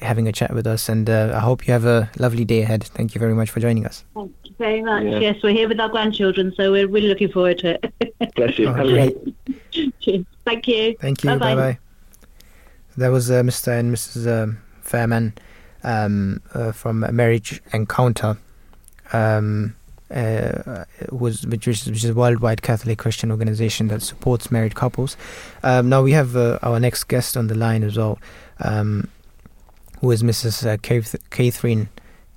A: having a chat with us. And uh, I hope you have a lovely day ahead. Thank you very much for joining us.
J: Thank you very much.
K: Yeah.
J: Yes, we're here with our grandchildren, so we're really looking forward to it.
K: Bless you.
A: Oh,
K: Have a
A: great.
K: great
J: Thank you.
A: Thank you.
J: Bye-bye.
A: Bye bye. That was uh, Mr. and Mrs. Um, Fairman um, uh, from Marriage Encounter, um, uh, was which is, which is a worldwide Catholic Christian organization that supports married couples. Um, now we have uh, our next guest on the line as well, um, who is Mrs. Uh, Katharine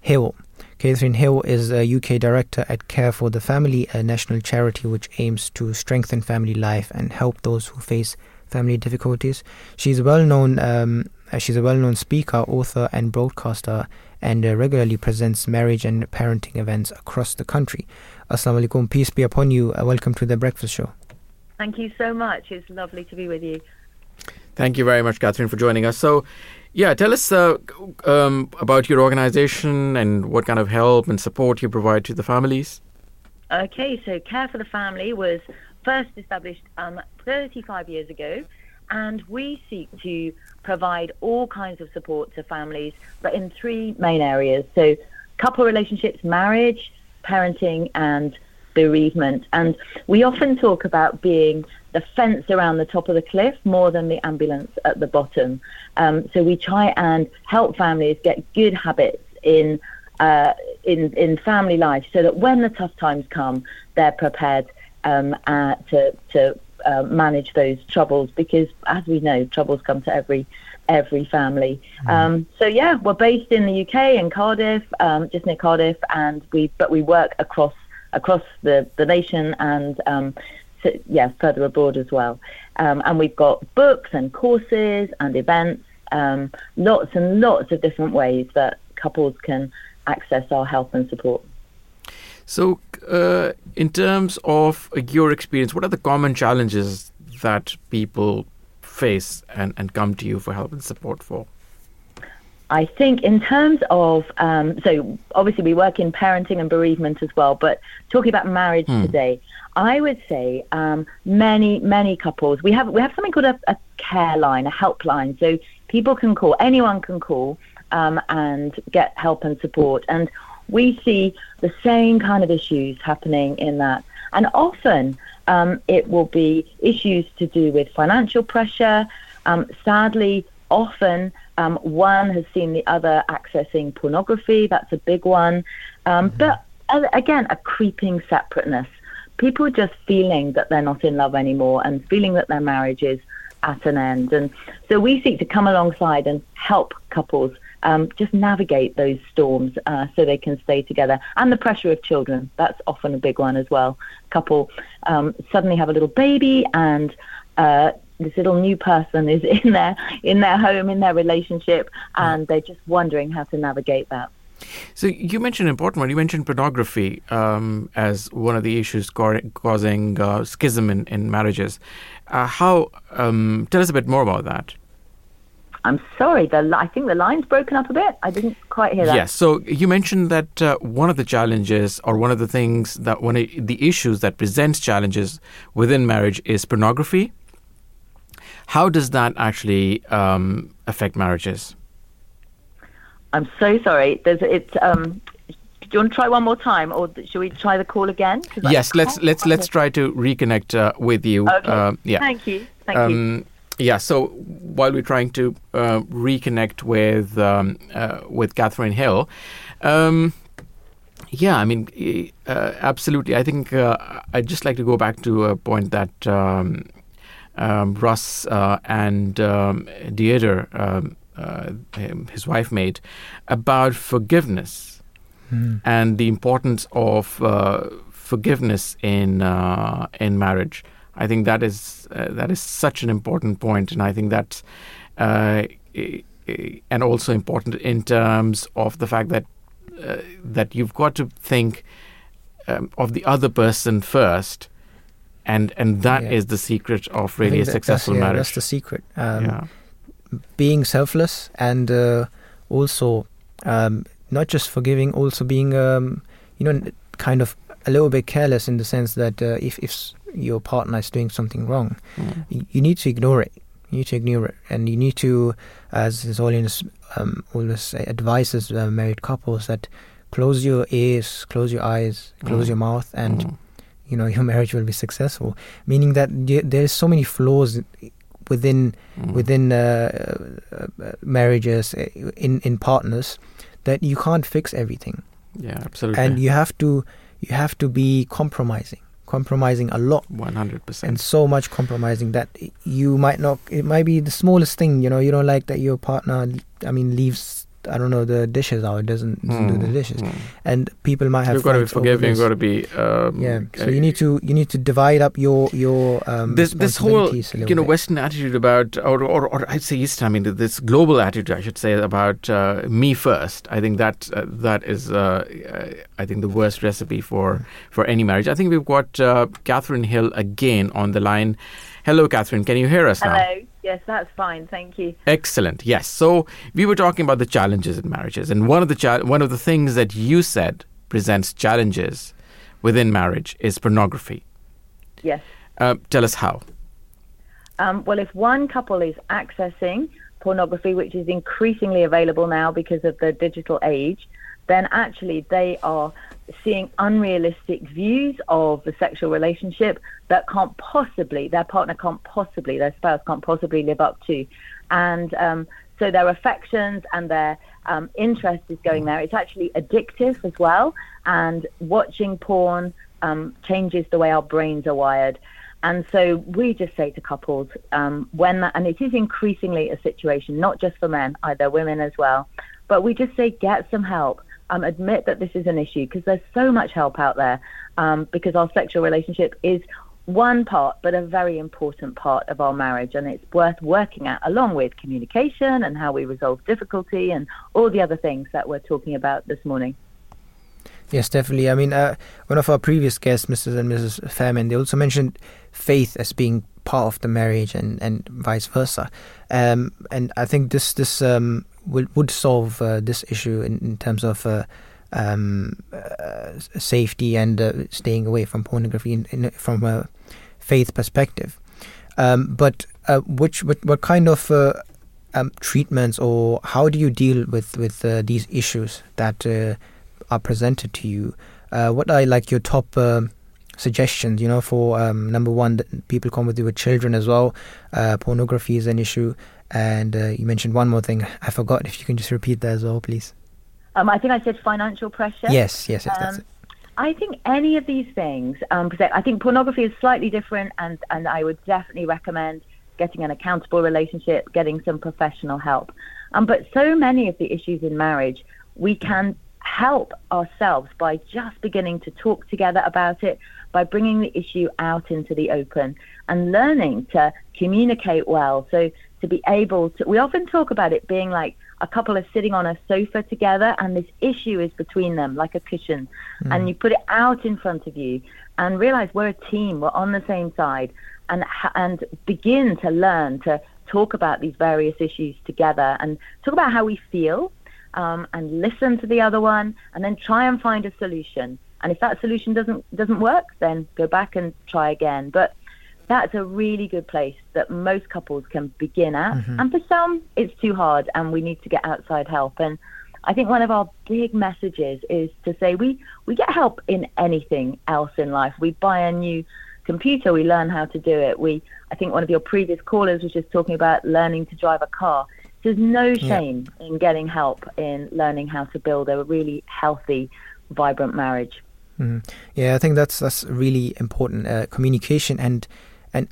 A: Hill. Katharine Hill is a UK director at Care for the Family, a national charity which aims to strengthen family life and help those who face family difficulties. She's a well-known um, uh, she's a well-known speaker, author, and broadcaster, and uh, regularly presents marriage and parenting events across the country. Assalamu alaikum, peace be upon you. Uh, welcome to the Breakfast Show.
L: Thank you so much. It's lovely to be with you.
B: Thank you very much, Katharine, for joining us. So, yeah, tell us uh, um, about your organization and what kind of help and support you provide to the families.
L: Okay, so Care for the Family was first established um, 35 years ago, and we seek to provide all kinds of support to families, but in three main areas. So, couple relationships, marriage, parenting, and bereavement. And we often talk about being the fence around the top of the cliff more than the ambulance at the bottom. Um, so we try and help families get good habits in uh, in in family life, so that when the tough times come, they're prepared um, uh, to to uh, manage those troubles. Because as we know, troubles come to every every family. Mm. Um, so yeah, we're based in the UK in Cardiff, um, just near Cardiff, and we but we work across across the the nation and um, so, yeah, further abroad as well. Um, and we've got books and courses and events, um, lots and lots of different ways that couples can access our help and support.
B: So, uh, in terms of your experience, what are the common challenges that people face and, and come to you for help and support for?
L: I think in terms of um, so obviously we work in parenting and bereavement as well, but talking about marriage hmm. today, I would say um, many many couples we have we have something called a, a, care line, a helpline, so people can call, anyone can call um, and get help and support, and we see the same kind of issues happening in that, and often um, it will be issues to do with financial pressure. Um, sadly, often um, one has seen the other accessing pornography. That's a big one. Um, mm-hmm. But uh, again, a creeping separateness. People just feeling that they're not in love anymore and feeling that their marriage is at an end. And so we seek to come alongside and help couples um, just navigate those storms uh, so they can stay together. And the pressure of children, that's often a big one as well. Couple um, suddenly have a little baby and uh, this little new person is in their in their home in their relationship and they're just wondering how to navigate that
B: so you mentioned an important one. You mentioned pornography um, as one of the issues causing uh, schism in, in marriages. Uh, how? Um, tell us a bit more about that.
L: I'm sorry. The I think the line's broken up a bit. I didn't quite hear that.
B: Yes. So you mentioned that uh, one of the challenges, or one of the things that one of the issues that presents challenges within marriage is pornography. How does that actually um, affect marriages?
L: I'm so sorry. There's it's. Um, do you want to try one more time, or should we try the call again?
B: Yes, let's let's let's try to reconnect uh, with you.
L: Okay. Uh, yeah. Thank you. Thank um, you.
B: Yeah. So while we're trying to uh, reconnect with um, uh, with Katharine Hill, um, yeah, I mean, uh, absolutely. I think uh, I'd just like to go back to a point that um, Russ uh, and um, Deirdre, um, uh, his wife, made about forgiveness mm. and the importance of uh, forgiveness in uh, in marriage. I think that is uh, that is such an important point, and I think that's uh, and also important in terms of the fact that that you've got to think um, of the other person first and and that yeah. is the secret of really a successful
A: that's,
B: yeah, marriage.
A: That's the secret. Um, yeah. Being selfless and uh, also um, not just forgiving, also being um, you know kind of a little bit careless in the sense that uh, if if your partner is doing something wrong, mm. you, you need to ignore it. You need to ignore it, and you need to, as is always um, always advises uh, married couples that close your ears, close your eyes, close mm. your mouth, and mm you know your marriage will be successful. Meaning that there's so many flaws within mm. within uh, uh, marriages uh, in in partners that you can't fix everything.
B: Yeah absolutely.
A: And you have to you have to be compromising compromising a lot.
B: 100%
A: and so much compromising that you might not it might be the smallest thing you know you don't like that your partner i mean leaves I don't know the dishes out. It doesn't, doesn't mm, do the hmm, dishes, mm. and people might have.
B: You've got to be forgiving. You've got to be. Um,
A: yeah. So uh, you need to you need to divide up your your um,
B: this this whole you know bit. Western attitude about or, or or I'd say Eastern. I mean this global attitude I should say about uh, me first. I think that uh, that is uh, I think the worst recipe for for any marriage. I think we've got uh, Katharine Hill again on the line. Hello, Katharine. Can you hear us
L: Hello.
B: now?
L: Yes, that's fine. Thank you.
B: Excellent. Yes. So we were talking about the challenges in marriages, and one of the cha- one of the things that you said presents challenges within marriage is pornography.
L: Yes.
B: Uh, tell us how.
L: Um, well, if one couple is accessing pornography, which is increasingly available now because of the digital age, then actually they are seeing unrealistic views of the sexual relationship that can't possibly, their partner can't possibly, their spouse can't possibly live up to. And um, so their affections and their um, interest is going there. It's actually addictive as well. And watching porn um, changes the way our brains are wired. And so we just say to couples, um, when that, and it is increasingly a situation, not just for men, either women as well, but we just say, get some help. Um, admit that this is an issue because there's so much help out there um, because our sexual relationship is one part, but a very important part of our marriage, and it's worth working at along with communication and how we resolve difficulty and all the other things that we're talking about this morning.
A: Yes, definitely. I mean, uh, one of our previous guests, Mrs. and Mrs. Fairman, they also mentioned faith as being part of the marriage and, and vice versa. Um, and I think this this um, would would solve uh, this issue in, in terms of uh, um, uh, safety and uh, staying away from pornography in, in, from a faith perspective. Um, but uh, which what, what kind of um, treatments or how do you deal with with these issues that are presented to you, uh, what are like your top uh, suggestions? You know, for um, number one, people come with you with children as well. Uh, pornography is an issue, and uh, you mentioned one more thing. I forgot. If you can just repeat that as well, please.
L: Um, I think I said financial pressure.
A: Yes, yes, yes. Um, that's it.
L: I think any of these things, um, I think pornography is slightly different, and, and I would definitely recommend getting an accountable relationship, getting some professional help. Um, but so many of the issues in marriage, we can help ourselves by just beginning to talk together about it, by bringing the issue out into the open and learning to communicate well. So, to be able to, we often talk about it being like a couple are sitting on a sofa together and this issue is between them like a cushion. Mm. And you put it out in front of you and realize we're a team, we're on the same side, and, and begin to learn to talk about these various issues together and talk about how we feel um, and listen to the other one, and then try and find a solution. And if that solution doesn't doesn't work, then go back and try again. But that's a really good place that most couples can begin at. Mm-hmm. And for some, it's too hard, and we need to get outside help. And I think one of our big messages is to say we we get help in anything else in life. We buy a new computer, we learn how to do it. We I think one of your previous callers was just talking about learning to drive a car. There's no shame yeah. in getting help in learning how to build a really healthy, vibrant marriage.
A: Mm. Yeah, I think that's that's really important. Uh, communication and and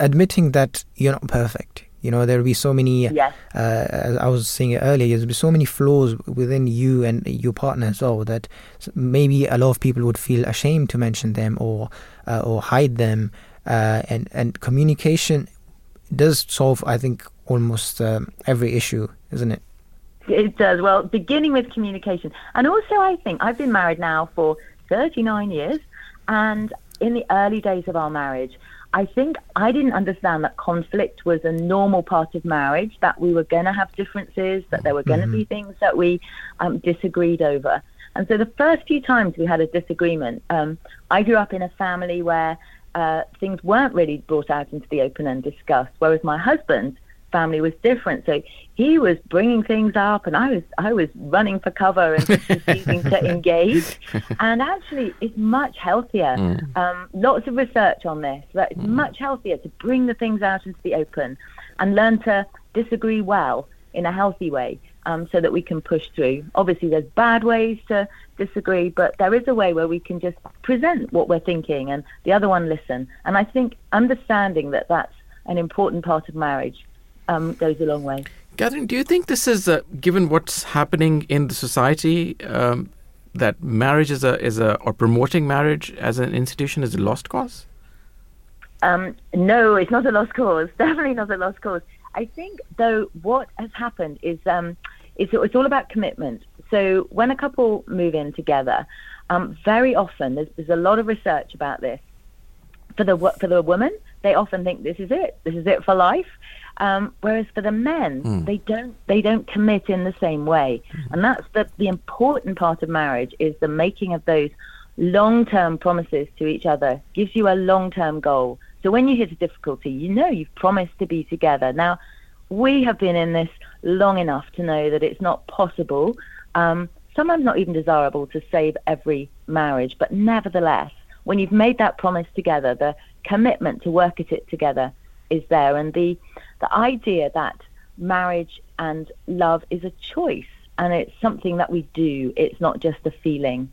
A: admitting that you're not perfect. You know, there'll be so many.
L: Yes.
A: Uh, as I was saying earlier, there'll be so many flaws within you and your partner as well that maybe a lot of people would feel ashamed to mention them or uh, or hide them. Uh, and and communication does solve, I think, almost um, every issue, isn't it?
L: It does. Well, beginning with communication. And also, I think I've been married now for 39 years. And in the early days of our marriage, I think I didn't understand that conflict was a normal part of marriage, that we were going to have differences, that there were going to mm-hmm. be things that we um, disagreed over. And so the first few times we had a disagreement, um, I grew up in a family where uh, things weren't really brought out into the open and discussed, whereas my husband family was different. So he was bringing things up, and I was I was running for cover and refusing to engage. And actually, it's much healthier. Mm. Um, lots of research on this. That it's mm. much healthier to bring the things out into the open and learn to disagree well in a healthy way. Um, so that we can push through. Obviously, there's bad ways to disagree, but there is a way where we can just present what we're thinking and the other one listen. And I think understanding that that's an important part of marriage um, goes a long way.
B: Katharine, do you think this is, uh, given what's happening in the society, um, that marriage is a is a or promoting marriage as an institution is a lost cause?
L: Um, no, it's not a lost cause. Definitely not a lost cause. I think, though, what has happened is um, it's, it's all about commitment. So when a couple move in together, um, very often there's, there's a lot of research about this. For the for the woman, they often think this is it. This is it for life. Um, whereas for the men, mm. they don't they don't commit in the same way, mm. and that's the the important part of marriage is the making of those long term promises to each other. Gives you a long term goal. So when you hit a difficulty, you know you've promised to be together. Now, we have been in this long enough to know that it's not possible, um, sometimes not even desirable, to save every marriage. But nevertheless, when you've made that promise together, the commitment to work at it together is there, and the the idea that marriage and love is a choice and it's something that we do. It's not just a feeling.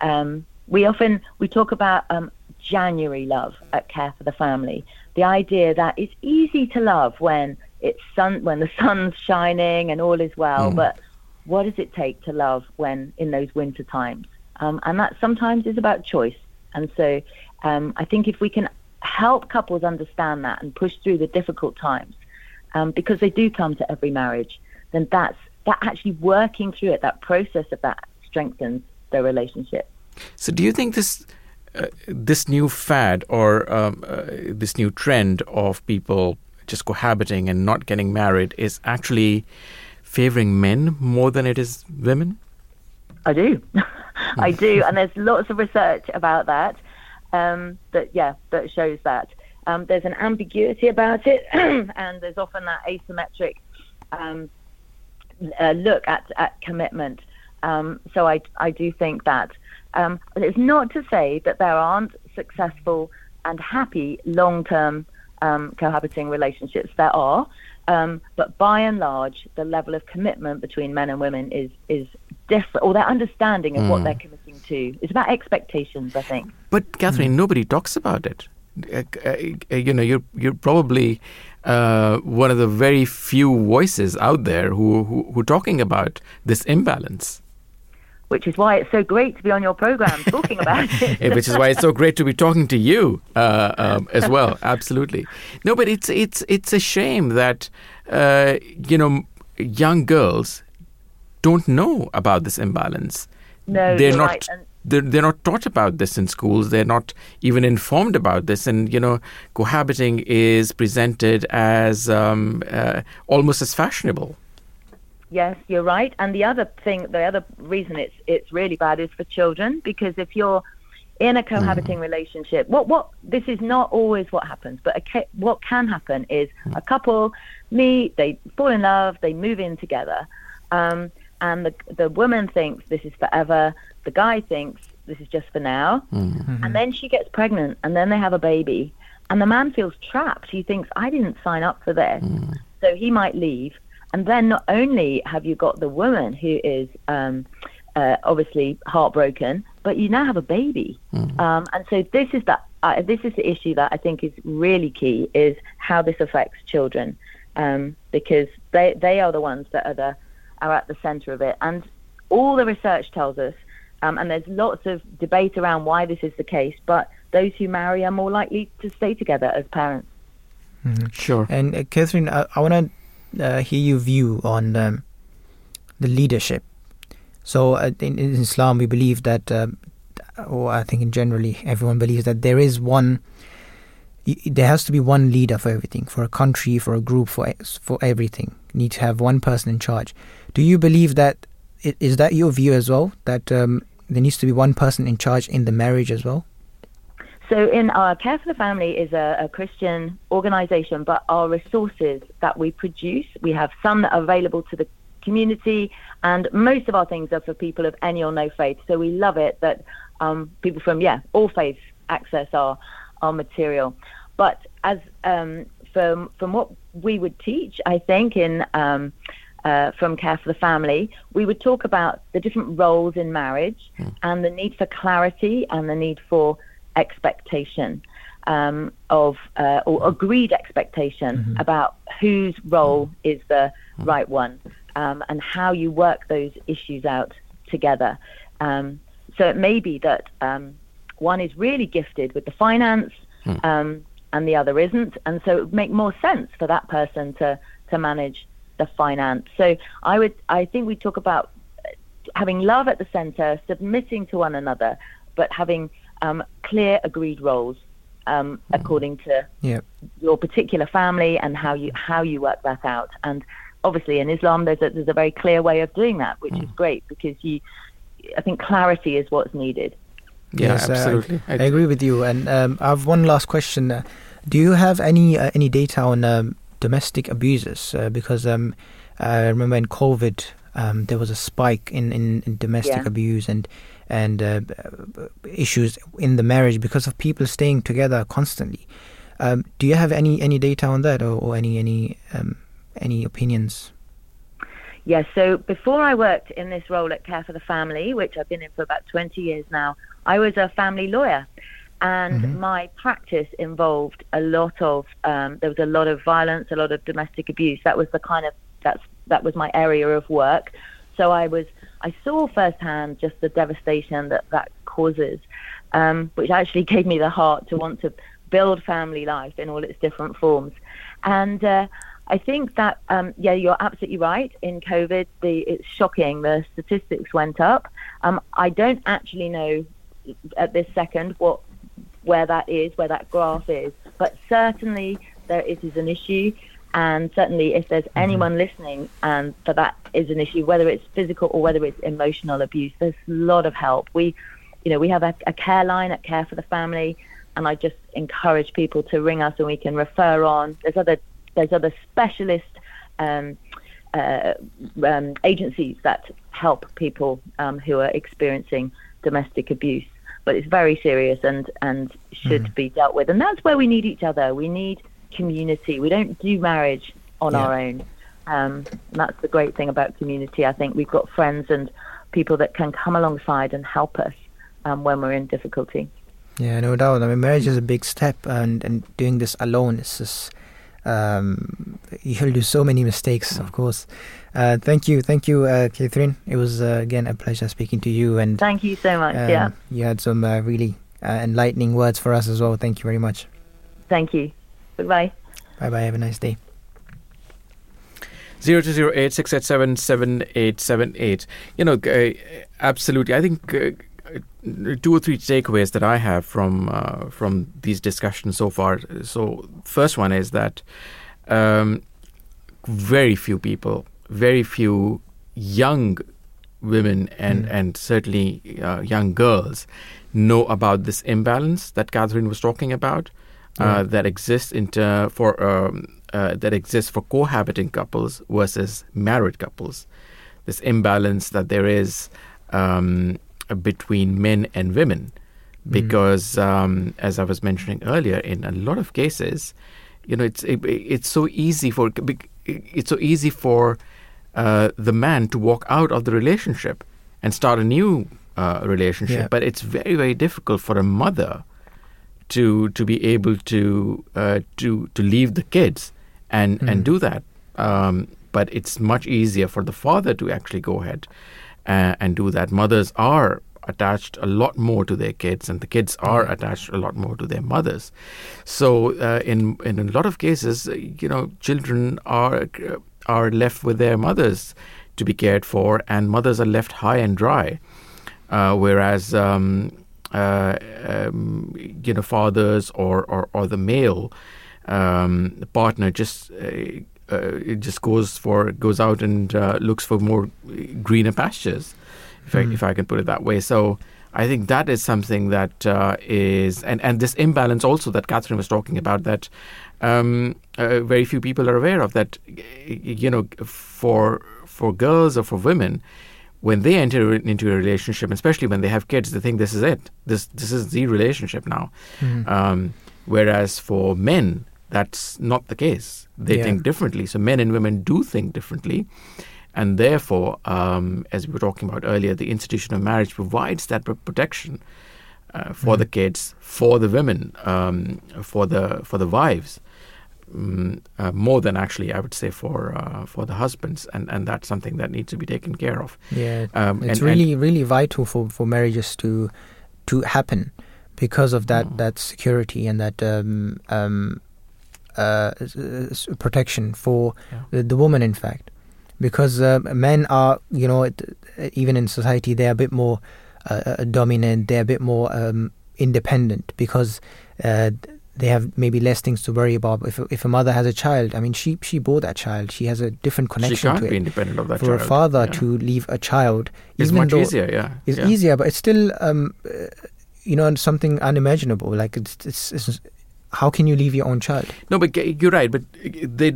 L: Um, we often we talk about um, January love at Care for the Family. The idea that it's easy to love when it's sun when the sun's shining and all is well,
M: Mm.
L: but what does it take to love when in those winter times? Um, and that sometimes is about choice. And so um, I think if we can help couples understand that and push through the difficult times, um, because they do come to every marriage, then that's that actually working through it, that process of that strengthens their relationship.
B: So, do you think this uh, this new fad or um, uh, this new trend of people just cohabiting and not getting married is actually favoring men more than it is women?
L: I do, I do, and there's lots of research about that. Um, that yeah, that shows that um, there's an ambiguity about it, and there's often that asymmetric um, uh, look at at commitment. Um, so I I do think that um, it's not to say that there aren't successful and happy long-term um, cohabiting relationships. There are, um, but by and large, the level of commitment between men and women is is different, or their understanding of what
B: Mm.
L: they're committing to. It's about expectations, I think.
B: But Katharine, nobody talks about it. Uh, uh, uh, you know, you're you're probably uh, one of the very few voices out there who who, who are talking about this imbalance.
L: Which is why it's so great to be on your program talking about it.
B: Which is why it's so great to be talking to you uh, um, as well. Absolutely. No, but it's it's it's a shame that uh, you know young girls don't know about this imbalance.
L: No,
B: they're not.
L: right, and-
B: They're, they're not taught about this in schools. They're not even informed about this. And, you know, cohabiting is presented as um, uh, almost as fashionable.
L: Yes, you're right. And the other thing, the other reason it's it's really bad is for children because if you're in a cohabiting mm. relationship, what what this is not always what happens, but a, what can happen is a mm. couple meet, they fall in love, they move in together, um, and the the woman thinks this is forever, the guy thinks this is just for now, mm. and then she gets pregnant, and then they have a baby, and the man feels trapped. He thinks I didn't sign up for this, so he might leave. And then not only have you got the woman who is um, uh, obviously heartbroken, but you now have a baby. Um, and so this is the uh, this is the issue that I think is really key is how this affects children, um, because they they are the ones that are the are at the centre of it. And all the research tells us, um, and there's lots of debate around why this is the case, but those who marry are more likely to stay together as parents.
B: Sure.
A: And uh, Katharine, I, I want to hear your view on um, the leadership. So uh, in, in Islam, we believe that, um, or I think in generally everyone believes that there is one. There has to be one leader for everything, for a country, for a group, for for everything. You need to have one person in charge. Do you believe that? Is that your view as well? That um, there needs to be one person in charge in the marriage as well?
L: So, in our Care for the Family is a, a Christian organisation, but our resources that we produce, we have some that are available to the community, and most of our things are for people of any or no faith. So we love it that um, people from yeah all faiths access our our material. But as um, from from what we would teach, I think in um, uh, from Care for the Family, we would talk about the different roles in marriage and the need for clarity and the need for expectation um, of uh, or agreed expectation about whose role is the right one um, and how you work those issues out together. Um, so it may be that um, one is really gifted with the finance um, and the other isn't, and so it would make more sense for that person to to manage the finance. So I would I think we talk about having love at the center, submitting to one another, but having um, clear agreed roles um, according to
A: Yeah.
L: your particular family and how you how you work that out. And obviously in Islam there's a there's a very clear way of doing that, which is great because you I think clarity is what's needed.
B: Yeah,
A: Yes, uh,
B: absolutely.
A: I, I agree with you. And um, I have one last question. Uh, Do you have any uh, any data on um, domestic abusers? Uh, because um, I remember in COVID um, there was a spike in, in, in domestic
L: Yeah.
A: abuse and and uh, issues in the marriage because of people staying together constantly. Um, do you have any, any data on that or, or any any um, any opinions?
L: Yes, so before I worked in this role at Care for the Family, which I've been in for about 20 years now, I was a family lawyer. And
M: Mhm.
L: my practice involved a lot of, um, there was a lot of violence, a lot of domestic abuse. That was the kind of, that's, that was my area of work. So I was, I saw firsthand just the devastation that that causes, um, which actually gave me the heart to want to build family life in all its different forms. And uh, I think that um, yeah, you're absolutely right. In COVID, the it's shocking. The statistics went up. Um, I don't actually know at this second what where that is, where that graph is, but certainly there it is an issue. And certainly, if there's anyone listening and that that is an issue, whether it's physical or whether it's emotional abuse, there's a lot of help. We, you know, we have a, a care line at Care for the Family, and I just encourage people to ring us and we can refer on. There's other there's other specialist um, uh, um, agencies that help people um, who are experiencing domestic abuse. But it's very serious and and should be dealt with. And that's where we need each other. We need community. We don't do marriage on
A: Yeah.
L: our own. Um, and that's the great thing about community. I think we've got friends and people that can come alongside and help us um, when we're in difficulty.
A: Yeah, no doubt. I mean, marriage is a big step, and and doing this alone is just um, you'll do so many mistakes, of course. Uh, thank you, thank you, uh, Katharine. It was uh, again a pleasure speaking to you, and
L: Thank you so much.
A: um,
L: yeah.
A: you had some uh, really uh, enlightening words for us as well. Thank you very much.
L: Thank you. Goodbye.
A: Bye bye. Bye. Have a nice day.
B: Zero two zero eight six eight seven seven eight seven eight. You know, uh, absolutely. I think uh, uh, two or three takeaways that I have from uh, from these discussions so far. So, first one is that um, very few people, very few young women, and and certainly uh, young girls know about this imbalance that Katharine was talking about. Uh, that exists in ter- for um, uh, that exists for cohabiting couples versus married couples. This imbalance that there is um, between men and women, because um, as I was mentioning earlier, in a lot of cases, you know, it's it, it's so easy for it's so easy for uh, the man to walk out of the relationship and start a new uh, relationship,
A: Yeah.
B: but it's very very difficult for a mother to to be able to uh, to to leave the kids and
A: Mhm.
B: and do that. Um, but it's much easier for the father to actually go ahead uh, and do that. Mothers are attached a lot more to their kids, and the kids are attached a lot more to their mothers. So, uh, in in a lot of cases, uh, you know, children are uh, are left with their mothers to be cared for, and mothers are left high and dry. Uh, whereas, um, uh, um, you know, fathers or, or, or the male um, partner just uh, uh, it just goes for goes out and uh, looks for more greener pastures, if I,
A: Mm.
B: if I can put it that way. So I think that is something that uh, is and and this imbalance also that Katharine was talking about that um, uh, very few people are aware of that. You know, for for girls or for women. When they enter into a relationship, especially when they have kids, they think this is it. This this is the relationship now.
A: Mhm.
B: Um, whereas for men, that's not the case. They
A: Yeah.
B: think differently. So men and women do think differently. And therefore, um, as we were talking about earlier, the institution of marriage provides that protection uh, for the kids, for the women, um, for the for the wives, mm, uh, more than actually I would say for uh, for the husbands, and, and that's something that needs to be taken care of.
A: Yeah,
B: Um,
A: it's
B: and- and-
A: really really vital for, for marriages to to happen because of that that security and that um, um, uh, protection for the, the woman. In fact, because uh, men are you know it, even in society they are a bit more uh, uh, dominant. They're a bit more um, independent because. Uh, they have maybe less things to worry about. If if a mother has a child, I mean, she she bore that child. She has a different connection She
B: can't
A: to
B: be
A: it.
B: independent of that
A: For a father
B: yeah.
A: to leave a child, even
B: much easier, yeah,
A: It's
B: yeah.
A: easier, but it's still um, uh, you know something unimaginable. Like it's it's, it's how can you leave your own child?
B: No, but you're right. But they,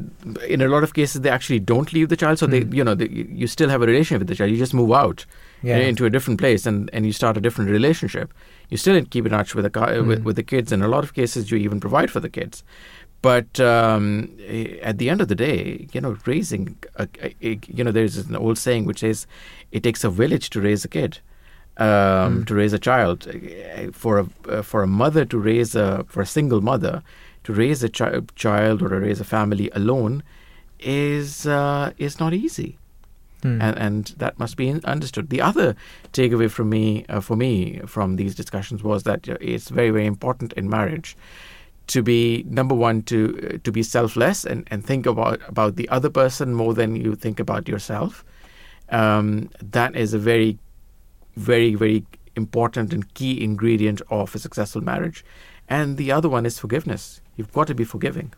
B: in a lot of cases, they actually don't leave the child. So they, you know, they, you still have a relationship with the child. You just move out
A: Yeah.
B: into a different place and, and you start a different relationship. You still keep in touch with the car, with, with the kids. In a lot of cases, you even provide for the kids. But um, eh, at the end of the day, you know, raising, a, a, you know, there's an old saying which says, "It takes a village to raise a kid." um, to raise a child. Uh, For a uh, for a mother to raise a for a single mother to raise a chi- child or to raise a family alone is uh, is not easy.
A: Hmm.
B: And, and that must be understood. The other takeaway from me, uh, for me, from these discussions was that uh, it's very, very important in marriage to be number one to uh, to be selfless and, and think about about the other person more than you think about yourself. Um, that is a very very, very important and key ingredient of a successful marriage. And the other one is forgiveness. You've got to be forgiving.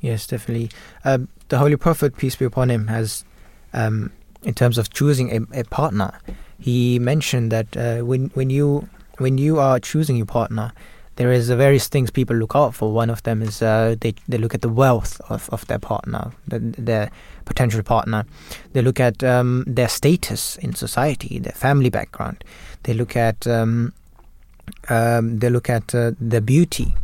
A: Yes, definitely. Um, the Holy Prophet, peace be upon him, has, um, in terms of choosing a, a partner, he mentioned that uh, when when you when you are choosing your partner, there is various things people look out for. One of them is uh, they they look at the wealth of, of their partner, the, their potential partner. They look at um, their status in society, their family background. They look at um, um, they look at uh, their beauty,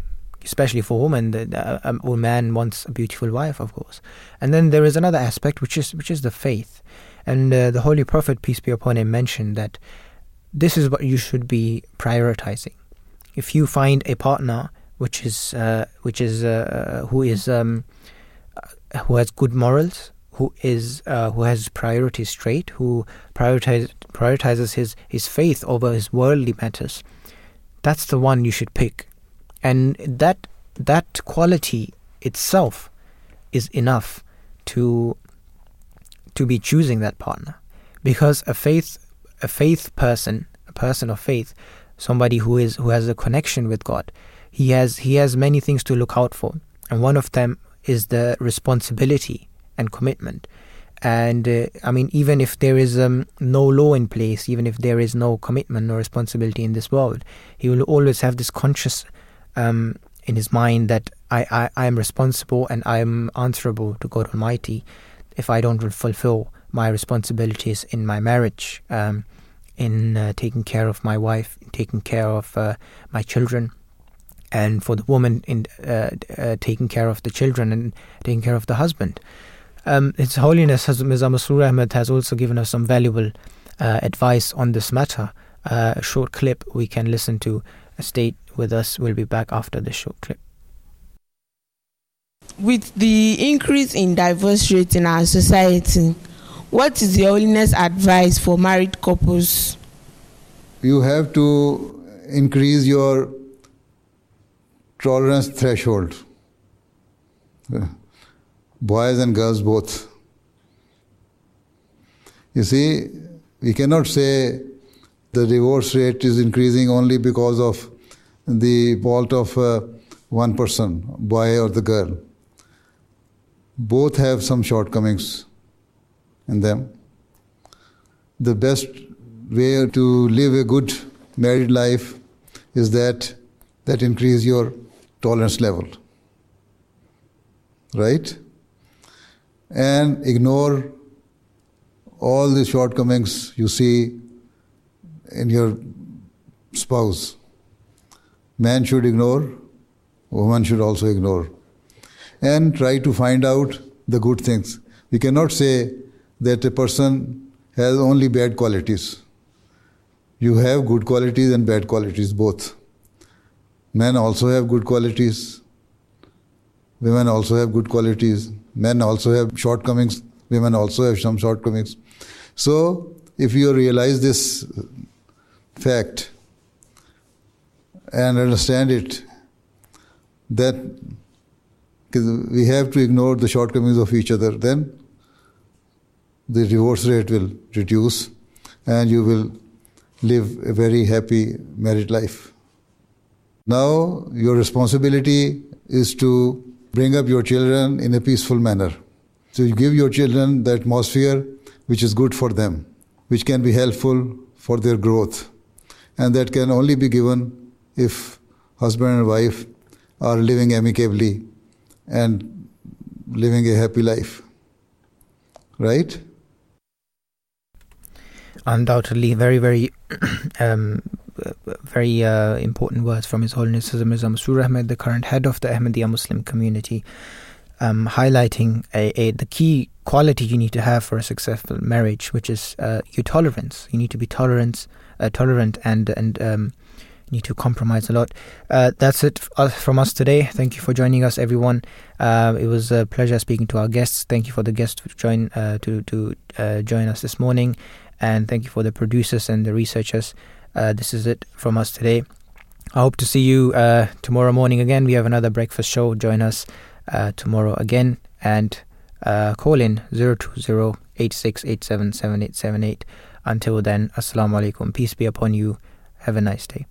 A: especially for women. The, the, um, a man wants a beautiful wife, of course. And then there is another aspect, which is which is the faith. And uh, the Holy Prophet, peace be upon him, mentioned that this is what you should be prioritizing. If you find a partner which is uh, which is uh, who is um, uh, who has good morals, who is uh, who has priorities straight, who prioritize, prioritizes his his faith over his worldly matters, that's the one you should pick, and that that quality itself is enough to to be choosing that partner, because a faith a faith person, a person of faith, somebody who is who has a connection with God, he has he has many things to look out for, and one of them is the responsibility and commitment. And uh, I mean, even if there is um, no law in place, even if there is no commitment or responsibility in this world, he will always have this conscious um, in his mind that I, I, I am responsible and I am answerable to God Almighty if I don't fulfill my responsibilities in my marriage, um, in uh, taking care of my wife, in taking care of uh, my children, and for the woman in uh, uh, taking care of the children and taking care of the husband. Um, His Holiness Mirza Masroor Ahmad has also given us some valuable uh, advice on this matter. Uh, a short clip we can listen to. Stay with us. We'll be back after the short clip.
M: With the increase in divorce rate in our society, what is the holiness advice for married couples?
F: You have to increase your tolerance threshold. Boys and girls both. You see, we cannot say the divorce rate is increasing only because of the fault of uh, one person, boy or the girl. Both have some shortcomings in them. The best way to live a good married life is that that increase your tolerance level. Right? And ignore all the shortcomings you see in your spouse. Man should ignore, woman should also ignore. And try to find out the good things. We cannot say that a person has only bad qualities. You have good qualities and bad qualities both. Men also have good qualities. Women also have good qualities. Men also have shortcomings. Women also have some shortcomings. So, if you realize this fact and understand it, that we have to ignore the shortcomings of each other, then the divorce rate will reduce and you will live a very happy married life. Now, your responsibility is to bring up your children in a peaceful manner. So, you give your children the atmosphere which is good for them, which can be helpful for their growth. And that can only be given if husband and wife are living amicably and living a happy life. Right?
A: Undoubtedly, very, very, um, very uh, important words from His Holiness Hazrat Masroor Ahmad, the current head of the Ahmadiyya Muslim community, um, highlighting a, a, the key quality you need to have for a successful marriage, which is uh, your tolerance. You need to be tolerant, uh, tolerant, and and um, need to compromise a lot. Uh, that's it from us today. Thank you for joining us, everyone. Uh, it was a pleasure speaking to our guests. Thank you for the guests to join uh, to to uh, join us this morning, and thank you for the producers and the researchers. Uh, this is it from us today. I hope to see you uh, tomorrow morning again. We have another breakfast show. Join us tomorrow again and call in 020 Until then, Assalamu alaikum. Peace be upon you. Have a nice day.